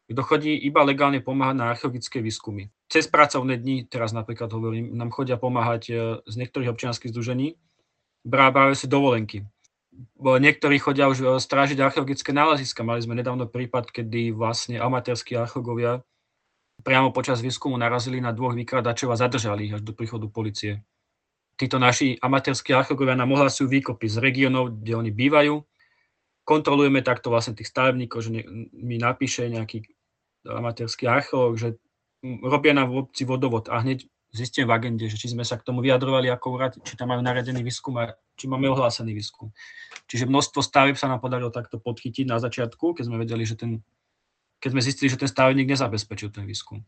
kto chodí iba legálne pomáhať na archeologické výskumy. Cez pracovné dni, teraz napríklad hovorím, nám chodia pomáhať e, z niektorých občianských združení, brávajú si dovolenky. Niektorí chodia už e, strážiť archeologické náleziska. Mali sme nedávno prípad, kedy vlastne amatérskí archeológovia priamo počas výskumu narazili na dvoch vykradačov a zadržali ich až do príchodu policie. Títo naši amatérskí archeológovia nám ohlasujú výkopy z regiónov, kde oni bývajú, kontrolujeme takto vlastne tých stavebníkov, že mi napíše nejaký amatérsky archeológ, že robia nám obci vodovod a hneď zistím v agende, že či sme sa k tomu vyjadrovali ako úrad, či tam majú naradený výskum a či máme ohlásený výskum. Čiže množstvo stavieb sa nám podarilo takto podchytiť na začiatku, keď sme vedeli, že ten, keď sme zistili, že ten stavebník nezabezpečil ten výskum.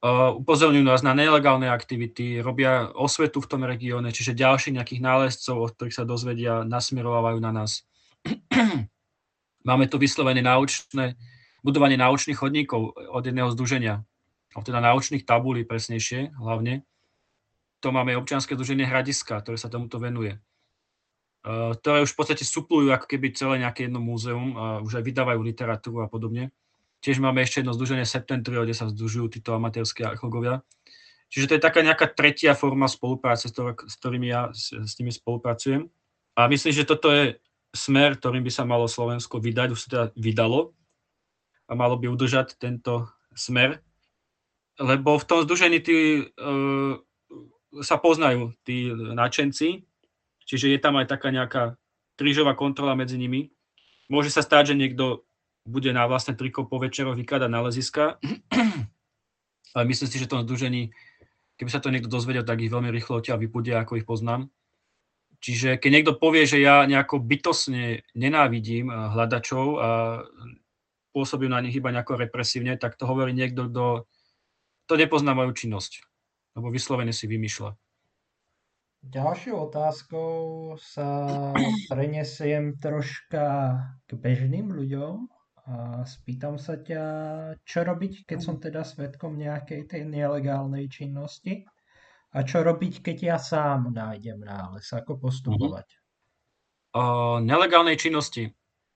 Uh, upozorňujú nás na nelegálne aktivity, robia osvetu v tom regióne, čiže ďalších nejakých nálezcov, od ktorých sa dozvedia, nasmerovávajú na nás. Máme tu vyslovené naučné, budovanie naučných chodníkov od jedného združenia, teda naučných tabulí presnejšie hlavne. To máme občianske združenie Hradiska, ktoré sa tomuto venuje. Ktoré už v podstate suplujú ako keby celé nejaké jedno múzeum a už aj vydávajú literatúru a podobne. Tiež máme ešte jedno združenie Septentrio, kde sa združujú títo amatérske archeológovia. Čiže to je taká nejaká tretia forma spolupráce, s, ktorými ja s, s nimi spolupracujem. A myslím, že toto je smer, ktorým by sa malo Slovensko vydať, už sa teda vydalo a malo by udržať tento smer. lebo v tom združení tí, uh, sa poznajú tí nadšenci, čiže je tam aj taká nejaká krížová kontrola medzi nimi. Môže sa stať, že niekto bude na vlastné triko po večeroch vykladať na leziska, ale myslím si, že v tom združení, keby sa to niekto dozvedel, tak ich veľmi rýchlo odtiaľ vypudia, ako ich poznám. Čiže keď niekto povie, že ja nejako bytosne nenávidím hľadačov a pôsobím na nich iba nejako represívne, tak to hovorí niekto, kto to nepozná moju činnosť, lebo vyslovene si vymýšľa. Ďalšou otázkou sa prenesiem troška k bežným ľuďom a spýtam sa ťa, čo robiť, keď som teda svetkom nejakej tej nelegálnej činnosti a čo robiť, keď ja sám nájdem nález, ako postupovať. O nelegálnej činnosti.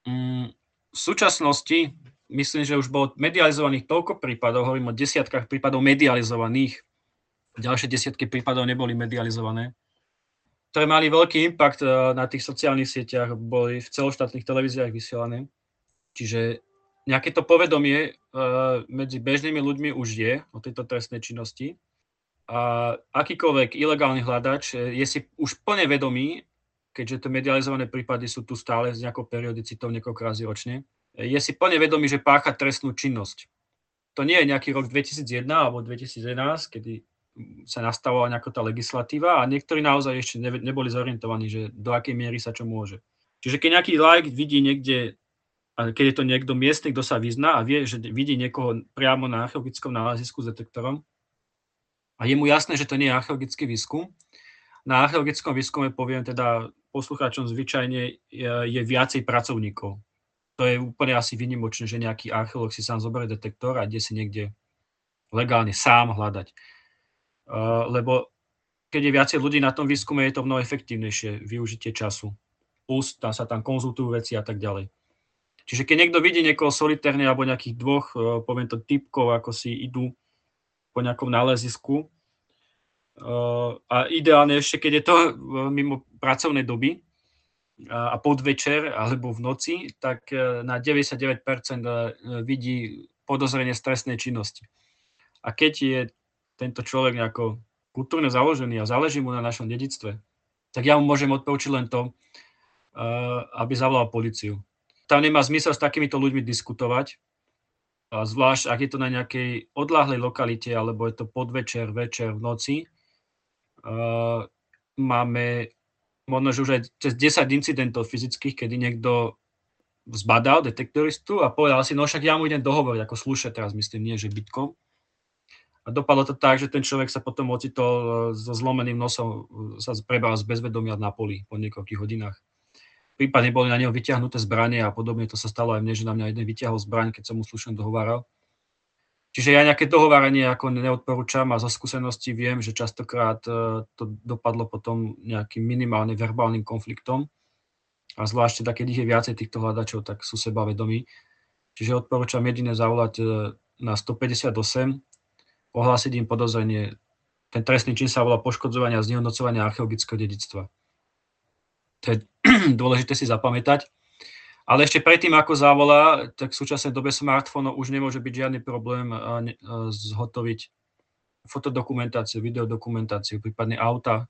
Mm, v súčasnosti myslím, že už bolo medializovaných toľko prípadov, hovorím o desiatkách prípadov medializovaných, ďalšie desiatky prípadov neboli medializované ktoré mali veľký impact eh, na tých sociálnych sieťach, boli v celoštátnych televíziách vysielané. Čiže nejaké to povedomie eh, medzi bežnými ľuďmi už je o tejto trestnej činnosti. A akýkoľvek ilegálny hľadač eh, je si už plne vedomý, keďže tie medializované prípady sú tu stále s nejakou periodicitou niekoľko ročne, je si plne vedomý, že pácha trestnú činnosť. To nie je nejaký rok 2001 alebo 2011, kedy sa nastavovala nejaká tá legislatíva a niektorí naozaj ešte ne, neboli zorientovaní, že do akej miery sa čo môže. Čiže keď nejaký like vidí niekde, keď je to niekto miestny, kto sa vyzná a vie, že vidí niekoho priamo na archeologickom nálezisku s detektorom a je mu jasné, že to nie je archeologický výskum, na archeologickom výskume poviem teda poslucháčom zvyčajne je, viacej pracovníkov. To je úplne asi vynimočné, že nejaký archeológ si sám zoberie detektor a ide si niekde legálne sám hľadať lebo keď je viacej ľudí na tom výskume, je to mnoho efektívnejšie využitie času. Plus tam sa tam konzultujú veci a tak ďalej. Čiže keď niekto vidí niekoho solitérne alebo nejakých dvoch, e, poviem to typkov, ako si idú po nejakom nálezisku, e, a ideálne ešte, keď je to e, mimo pracovnej doby a podvečer alebo v noci, tak na 99% vidí podozrenie stresnej činnosti. A keď je tento človek nejako kultúrne založený a záleží mu na našom dedictve, tak ja mu môžem odporučiť len to, aby zavolal policiu. Tam nemá zmysel s takýmito ľuďmi diskutovať, zvlášť ak je to na nejakej odláhlej lokalite, alebo je to podvečer, večer, v noci. Eh, máme možno, že už aj cez 10 incidentov fyzických, kedy niekto zbadal detektoristu a povedal si, no však ja mu idem dohovoriť, ako slúše teraz myslím, nie že bytkom. A dopadlo to tak, že ten človek sa potom ocitol e, so zlomeným nosom, e, sa prebal z bezvedomia na poli po niekoľkých hodinách. Prípadne boli na neho vyťahnuté zbranie a podobne to sa stalo aj mne, že na mňa jeden vyťahol zbraň, keď som mu slušne dohováral. Čiže ja nejaké dohováranie ako neodporúčam a zo skúsenosti viem, že častokrát e, to dopadlo potom nejakým minimálne verbálnym konfliktom. A zvlášť teda, keď ich je viacej týchto hľadačov, tak sú seba vedomí. Čiže odporúčam jediné zavolať na 158 ohlásiť im podozrenie. Ten trestný čin sa volá poškodzovania a znehodnocovania archeologického dedictva. To je dôležité si zapamätať. Ale ešte predtým, ako zavolá, tak v súčasnej dobe smartfónov už nemôže byť žiadny problém zhotoviť fotodokumentáciu, videodokumentáciu, prípadne auta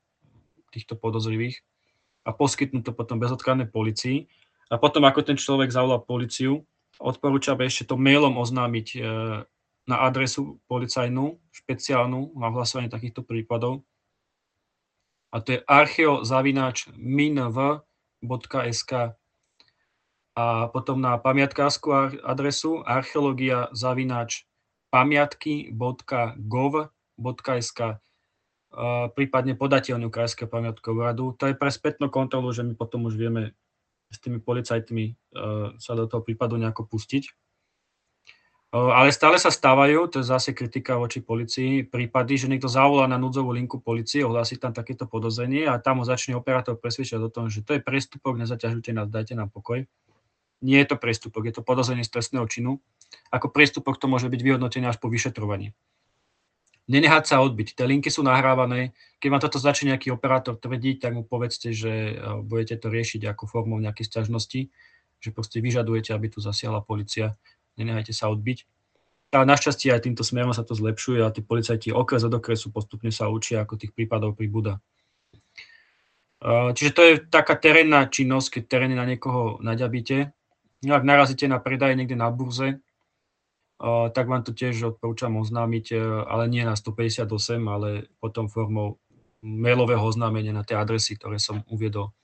týchto podozrivých a poskytnúť to potom bezodkladnej policii. A potom, ako ten človek zavolá policiu, odporúčam ešte to mailom oznámiť e, na adresu policajnú, špeciálnu na hlasovanie takýchto prípadov. A to je archeozavináč.minv.sk a potom na pamiatkárskú adresu archeologia zavináč pamiatky.gov.sk prípadne podateľňu Krajského pamiatkového radu. To je pre spätnú kontrolu, že my potom už vieme s tými policajtmi e, sa do toho prípadu nejako pustiť. Ale stále sa stávajú, to je zase kritika voči policii, prípady, že niekto zavolá na núdzovú linku policie, ohlási tam takéto podozrenie a tam ho začne operátor presvedčať o tom, že to je prestupok, nezaťažujte nás, dajte nám pokoj. Nie je to prestupok, je to podozrenie z trestného činu. Ako prestupok to môže byť vyhodnotené až po vyšetrovaní. Nenehať sa odbiť. Tie linky sú nahrávané. Keď vám toto začne nejaký operátor tvrdiť, tak mu povedzte, že e, budete to riešiť ako formou nejakej sťažnosti, že proste vyžadujete, aby tu zasiahla policia nenehajte sa odbiť. a našťastie aj týmto smerom sa to zlepšuje a tí policajti okres od okresu postupne sa učia, ako tých prípadov pribúda. Čiže to je taká terénna činnosť, keď terénne na niekoho naďabíte. Ak narazíte na predaj niekde na burze, tak vám to tiež odporúčam oznámiť, e, ale nie na 158, ale potom formou mailového oznámenia na tie adresy, ktoré som uviedol.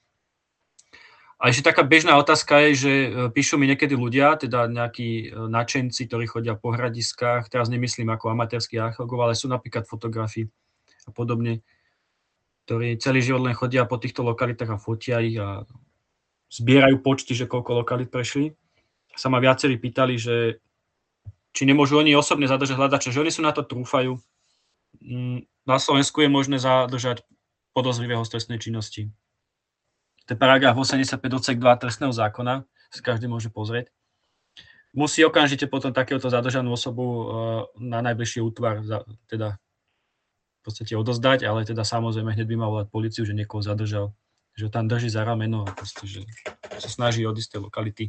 A ešte taká bežná otázka je, že e, píšu mi niekedy ľudia, teda nejakí e, načenci, ktorí chodia po hradiskách, teraz nemyslím ako amatérský archeológov, ale sú napríklad fotografi a podobne, ktorí celý život len chodia po týchto lokalitách a fotia ich a zbierajú počty, že koľko lokalit prešli. Sa ma viacerí pýtali, že či nemôžu oni osobne zadržať hľadača, že oni sú na to trúfajú. Mm, na Slovensku je možné zadržať podozrivého z trestnej činnosti to je paragraf 85 odsek 2 trestného zákona, si každý môže pozrieť. Musí okamžite potom takéhoto zadržanú osobu uh, na najbližší útvar teda v podstate odozdať, ale teda samozrejme hneď by mal volať policiu, že niekoho zadržal, že tam drží za rameno a proste, že sa snaží odísť z tej lokality.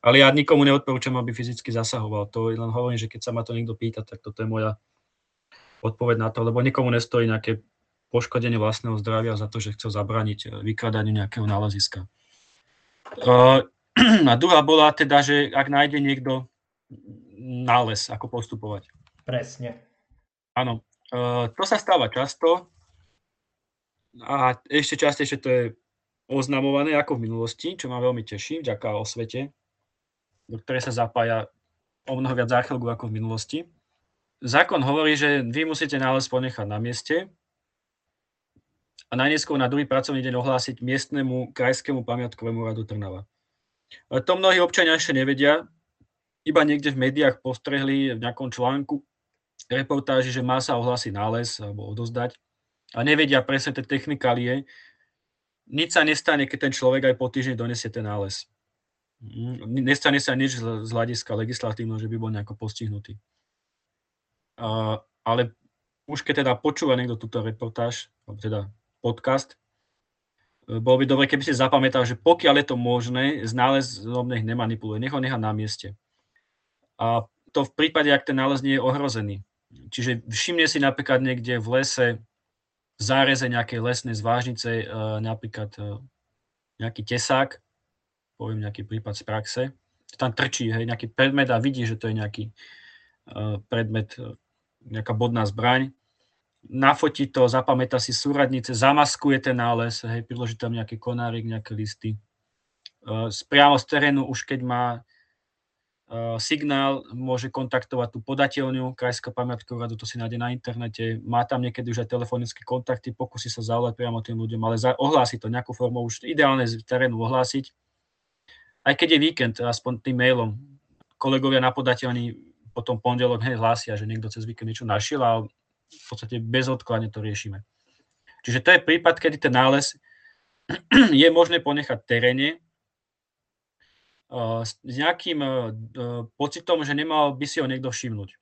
Ale ja nikomu neodporúčam, aby fyzicky zasahoval. To len hovorím, že keď sa ma to niekto pýta, tak toto je moja odpoveď na to, lebo nikomu nestojí nejaké poškodenie vlastného zdravia za to, že chcel zabrániť eh, vykladaniu nejakého náleziska. Eh, a druhá bola teda, že ak nájde niekto nález, ako postupovať. Presne. Áno, eh, to sa stáva často a ešte častejšie to je oznamované ako v minulosti, čo ma veľmi teší, vďaka osvete, do ktorej sa zapája o mnoho viac záchylku ako v minulosti. Zákon hovorí, že vy musíte nález ponechať na mieste, a najneskôr na druhý pracovný deň ohlásiť miestnemu krajskému pamiatkovému radu Trnava. To mnohí občania ešte nevedia, iba niekde v médiách postrehli v nejakom článku reportáži, že má sa ohlásiť nález alebo odozdať a nevedia presne tie technikálie. Nič sa nestane, keď ten človek aj po týždni donesie ten nález. Mm, nestane sa nič z hľadiska legislatívneho, že by bol nejako postihnutý. ale už keď teda počúva niekto túto reportáž, alebo teda podcast. E, bolo by dobre, keby ste zapamätal, že pokiaľ je to možné, s nálezom nech nemanipuluje, nech ho nechá na mieste. A to v prípade, ak ten nález nie je ohrozený. Čiže všimne si napríklad niekde v lese, v záreze nejakej lesnej zvážnice, e, napríklad e, nejaký tesák, poviem nejaký prípad z praxe, tam trčí hej, nejaký predmet a vidí, že to je nejaký predmet, nejaká bodná zbraň, nafotí to, zapamätá si súradnice, zamaskuje ten nález, hej, priloží tam nejaký konárik, nejaké listy. Uh, priamo z terénu, už keď má uh, signál, môže kontaktovať tú podateľňu Krajská pamiatková radu, to si nájde na internete, má tam niekedy už aj telefonické kontakty, pokusí sa zavolať priamo tým ľuďom, ale za, ohlási to nejakú formou, už ideálne z terénu ohlásiť. Aj keď je víkend, aspoň tým mailom, kolegovia na podateľni potom pondelok hneď hlásia, že niekto cez víkend niečo našiel a v podstate bezodkladne to riešime. Čiže to je prípad, kedy ten nález je možné ponechať v teréne uh, s nejakým uh, pocitom, že nemal by si ho niekto všimnúť.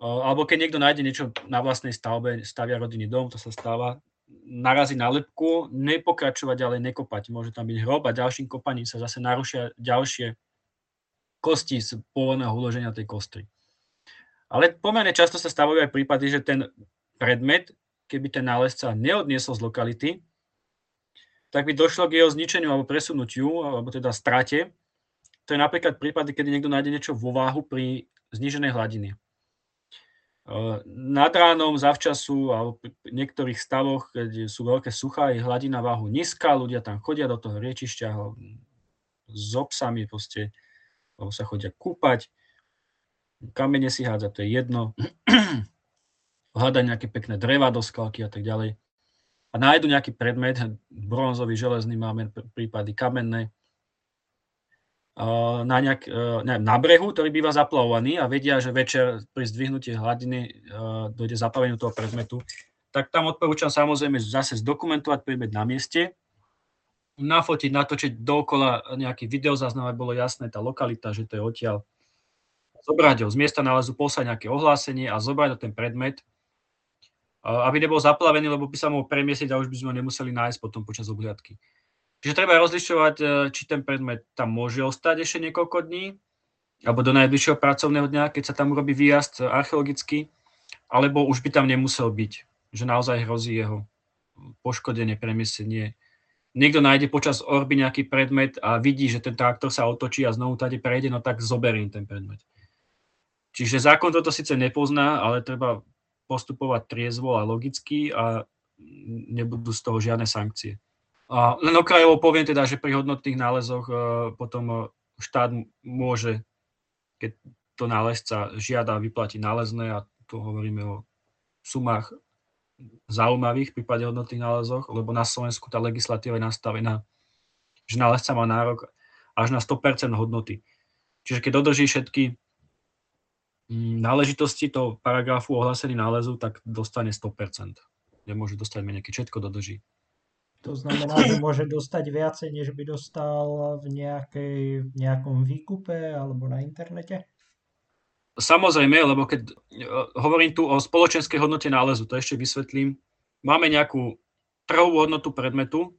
Alebo keď niekto nájde niečo na vlastnej stavbe, stavia rodinný dom, to sa stáva, narazí na lepku, nepokračovať ďalej, nekopať. Môže tam byť hrob a ďalším kopaním sa zase narušia ďalšie kosti z pôvodného uloženia tej kostry. Ale pomerne často sa stavujú aj prípady, že ten predmet, keby ten nálezca neodniesol z lokality, tak by došlo k jeho zničeniu alebo presunutiu, alebo teda strate. To je napríklad prípady, kedy niekto nájde niečo vo váhu pri zniženej hladine. Nad ránom, zavčasu alebo v niektorých stavoch, keď sú veľké suchá, je hladina váhu nízka, ľudia tam chodia do toho riečišťa s obsami, proste, alebo sa chodia kúpať kamene si hádza, to je jedno. Hľadať nejaké pekné dreva do skalky a tak ďalej. A nájdu nejaký predmet, bronzový, železný, máme prípady kamenné, na, nejak, neviem, na brehu, ktorý býva zaplavovaný a vedia, že večer pri zdvihnutí hladiny dojde zaplaveniu toho predmetu, tak tam odporúčam samozrejme zase zdokumentovať predmet na mieste, nafotiť, natočiť dookola nejaký videozáznam, aby bolo jasné tá lokalita, že to je odtiaľ zobrať ho z miesta nálezu, poslať nejaké ohlásenie a zobrať ho ten predmet, aby nebol zaplavený, lebo by sa mohol premiesiť a už by sme ho nemuseli nájsť potom počas obhliadky. Čiže treba rozlišovať, e, či ten predmet tam môže ostať ešte niekoľko dní, alebo do najbližšieho pracovného dňa, keď sa tam urobí výjazd archeologický, alebo už by tam nemusel byť, že naozaj hrozí jeho poškodenie, premiesenie. Niekto nájde počas orby nejaký predmet a vidí, že ten traktor sa otočí a znovu tady prejde, no tak zoberiem ten predmet. Čiže zákon toto síce nepozná, ale treba postupovať triezvo a logicky a nebudú z toho žiadne sankcie. A len okrajovo poviem teda, že pri hodnotných nálezoch e, potom e, štát môže, keď to nálezca žiada vyplatiť nálezné a tu hovoríme o sumách zaujímavých v prípade hodnotných nálezoch, lebo na Slovensku tá legislatíva je nastavená, že nálezca má nárok až na 100% hodnoty. Čiže keď dodrží všetky náležitosti toho paragrafu ohlásený nálezu, tak dostane 100%. Nemôže dostať menej, keď všetko dodrží. To znamená, že môže dostať viacej, než by dostal v, nejakej, v nejakom výkupe alebo na internete? Samozrejme, lebo keď e, hovorím tu o spoločenskej hodnote nálezu, to ešte vysvetlím. Máme nejakú trhovú hodnotu predmetu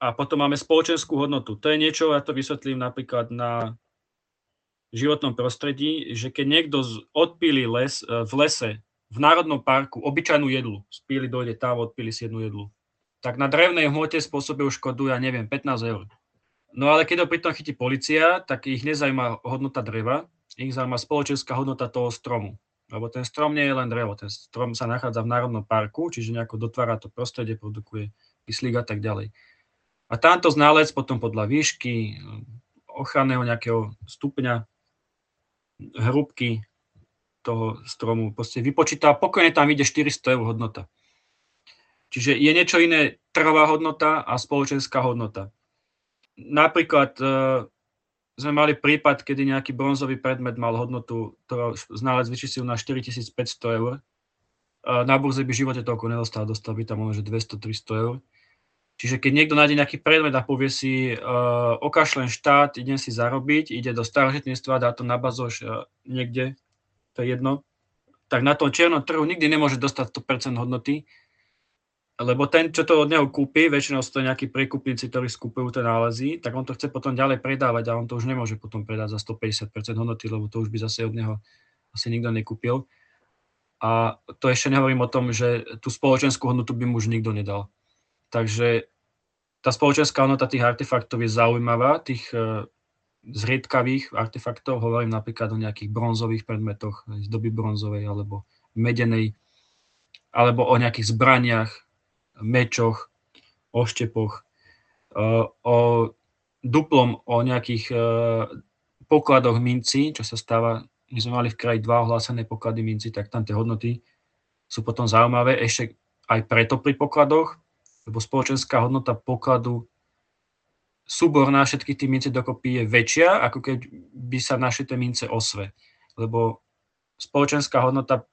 a potom máme spoločenskú hodnotu. To je niečo, ja to vysvetlím napríklad na životnom prostredí, že keď niekto odpíli les e, v lese, v národnom parku, obyčajnú jedlu, spíli dojde tam, odpíli si jednu jedlu tak na drevnej hmote spôsobujú škodu, ja neviem, 15 eur. No ale keď ho pritom chytí policia, tak ich nezajíma hodnota dreva, ich zaujíma spoločenská hodnota toho stromu. Lebo ten strom nie je len drevo, ten strom sa nachádza v Národnom parku, čiže nejako dotvára to prostredie, produkuje kyslík a tak ďalej. A tamto ználec potom podľa výšky, ochranného nejakého stupňa, hrubky toho stromu, proste vypočíta, pokojne tam ide 400 eur hodnota. Čiže je niečo iné trhová hodnota a spoločenská hodnota. Napríklad e, sme mali prípad, kedy nejaký bronzový predmet mal hodnotu, ktorá ználec vyčísil na 4500 eur. E, na burze by v živote toľko nedostal, dostal by tam možno 200-300 eur. Čiže keď niekto nájde nejaký predmet a povie si, uh, okašlen štát, idem si zarobiť, ide do starožitníctva, dá to na bazoš uh, niekde, to je jedno, tak na tom čiernom trhu nikdy nemôže dostať 100% hodnoty, lebo ten, čo to od neho kúpi, väčšinou sú to nejakí prekupníci, ktorí skupujú tie nálezy, tak on to chce potom ďalej predávať a on to už nemôže potom predať za 150% hodnoty, lebo to už by zase od neho asi nikto nekúpil. A to ešte nehovorím o tom, že tú spoločenskú hodnotu by mu už nikto nedal. Takže tá spoločenská hodnota tých artefaktov je zaujímavá, tých e, zriedkavých artefaktov, hovorím napríklad o nejakých bronzových predmetoch, z doby bronzovej alebo medenej, alebo o nejakých zbraniach, mečoch, oštepoch, eh, o duplom o nejakých eh, pokladoch minci, čo sa stáva, my sme mali v kraji dva ohlásené poklady minci, tak tam tie hodnoty sú potom zaujímavé, ešte aj preto pri pokladoch, lebo spoločenská hodnota pokladu súborná všetkých tých minci dokopy je väčšia, ako keď by sa našli tie mince osve. Lebo spoločenská hodnota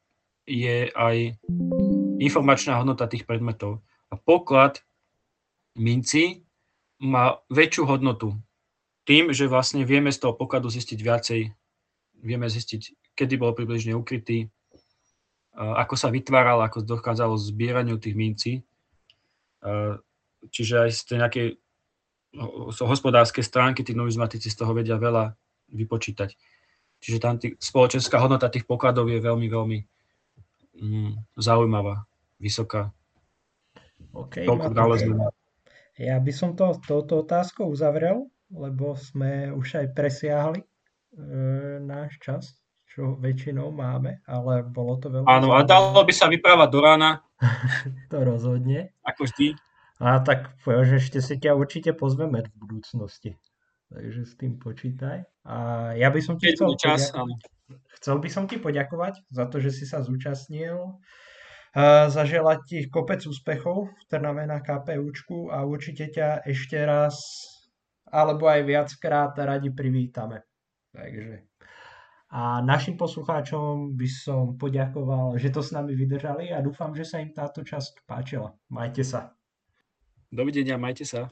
je aj informačná hodnota tých predmetov. A poklad minci má väčšiu hodnotu. Tým, že vlastne vieme z toho pokladu zistiť viacej, vieme zistiť, kedy bol približne ukrytý, ako sa vytváral, ako dochádzalo k zbieraniu tých mincí. Čiže aj z tej nejakej hospodárskej stránky tí numizmatici z toho vedia veľa vypočítať. Čiže tam tý, spoločenská hodnota tých pokladov je veľmi, veľmi mm, zaujímavá, vysoká. OK, ja by som to touto otázkou uzavrel, lebo sme už aj presiahli e, náš čas, čo väčšinou máme, ale bolo to veľmi... Áno, a dalo by sa vyprávať do rána. to rozhodne. Ako vždy. A tak že ešte si ťa určite pozveme v budúcnosti. Takže s tým počítaj. A ja by som ti chcel, čas, chcel by som ti poďakovať za to, že si sa zúčastnil zaželať ti kopec úspechov v Trnave na KPUčku a určite ťa ešte raz alebo aj viackrát radi privítame. Takže. A našim poslucháčom by som poďakoval, že to s nami vydržali a dúfam, že sa im táto časť páčila. Majte sa. Dovidenia, majte sa.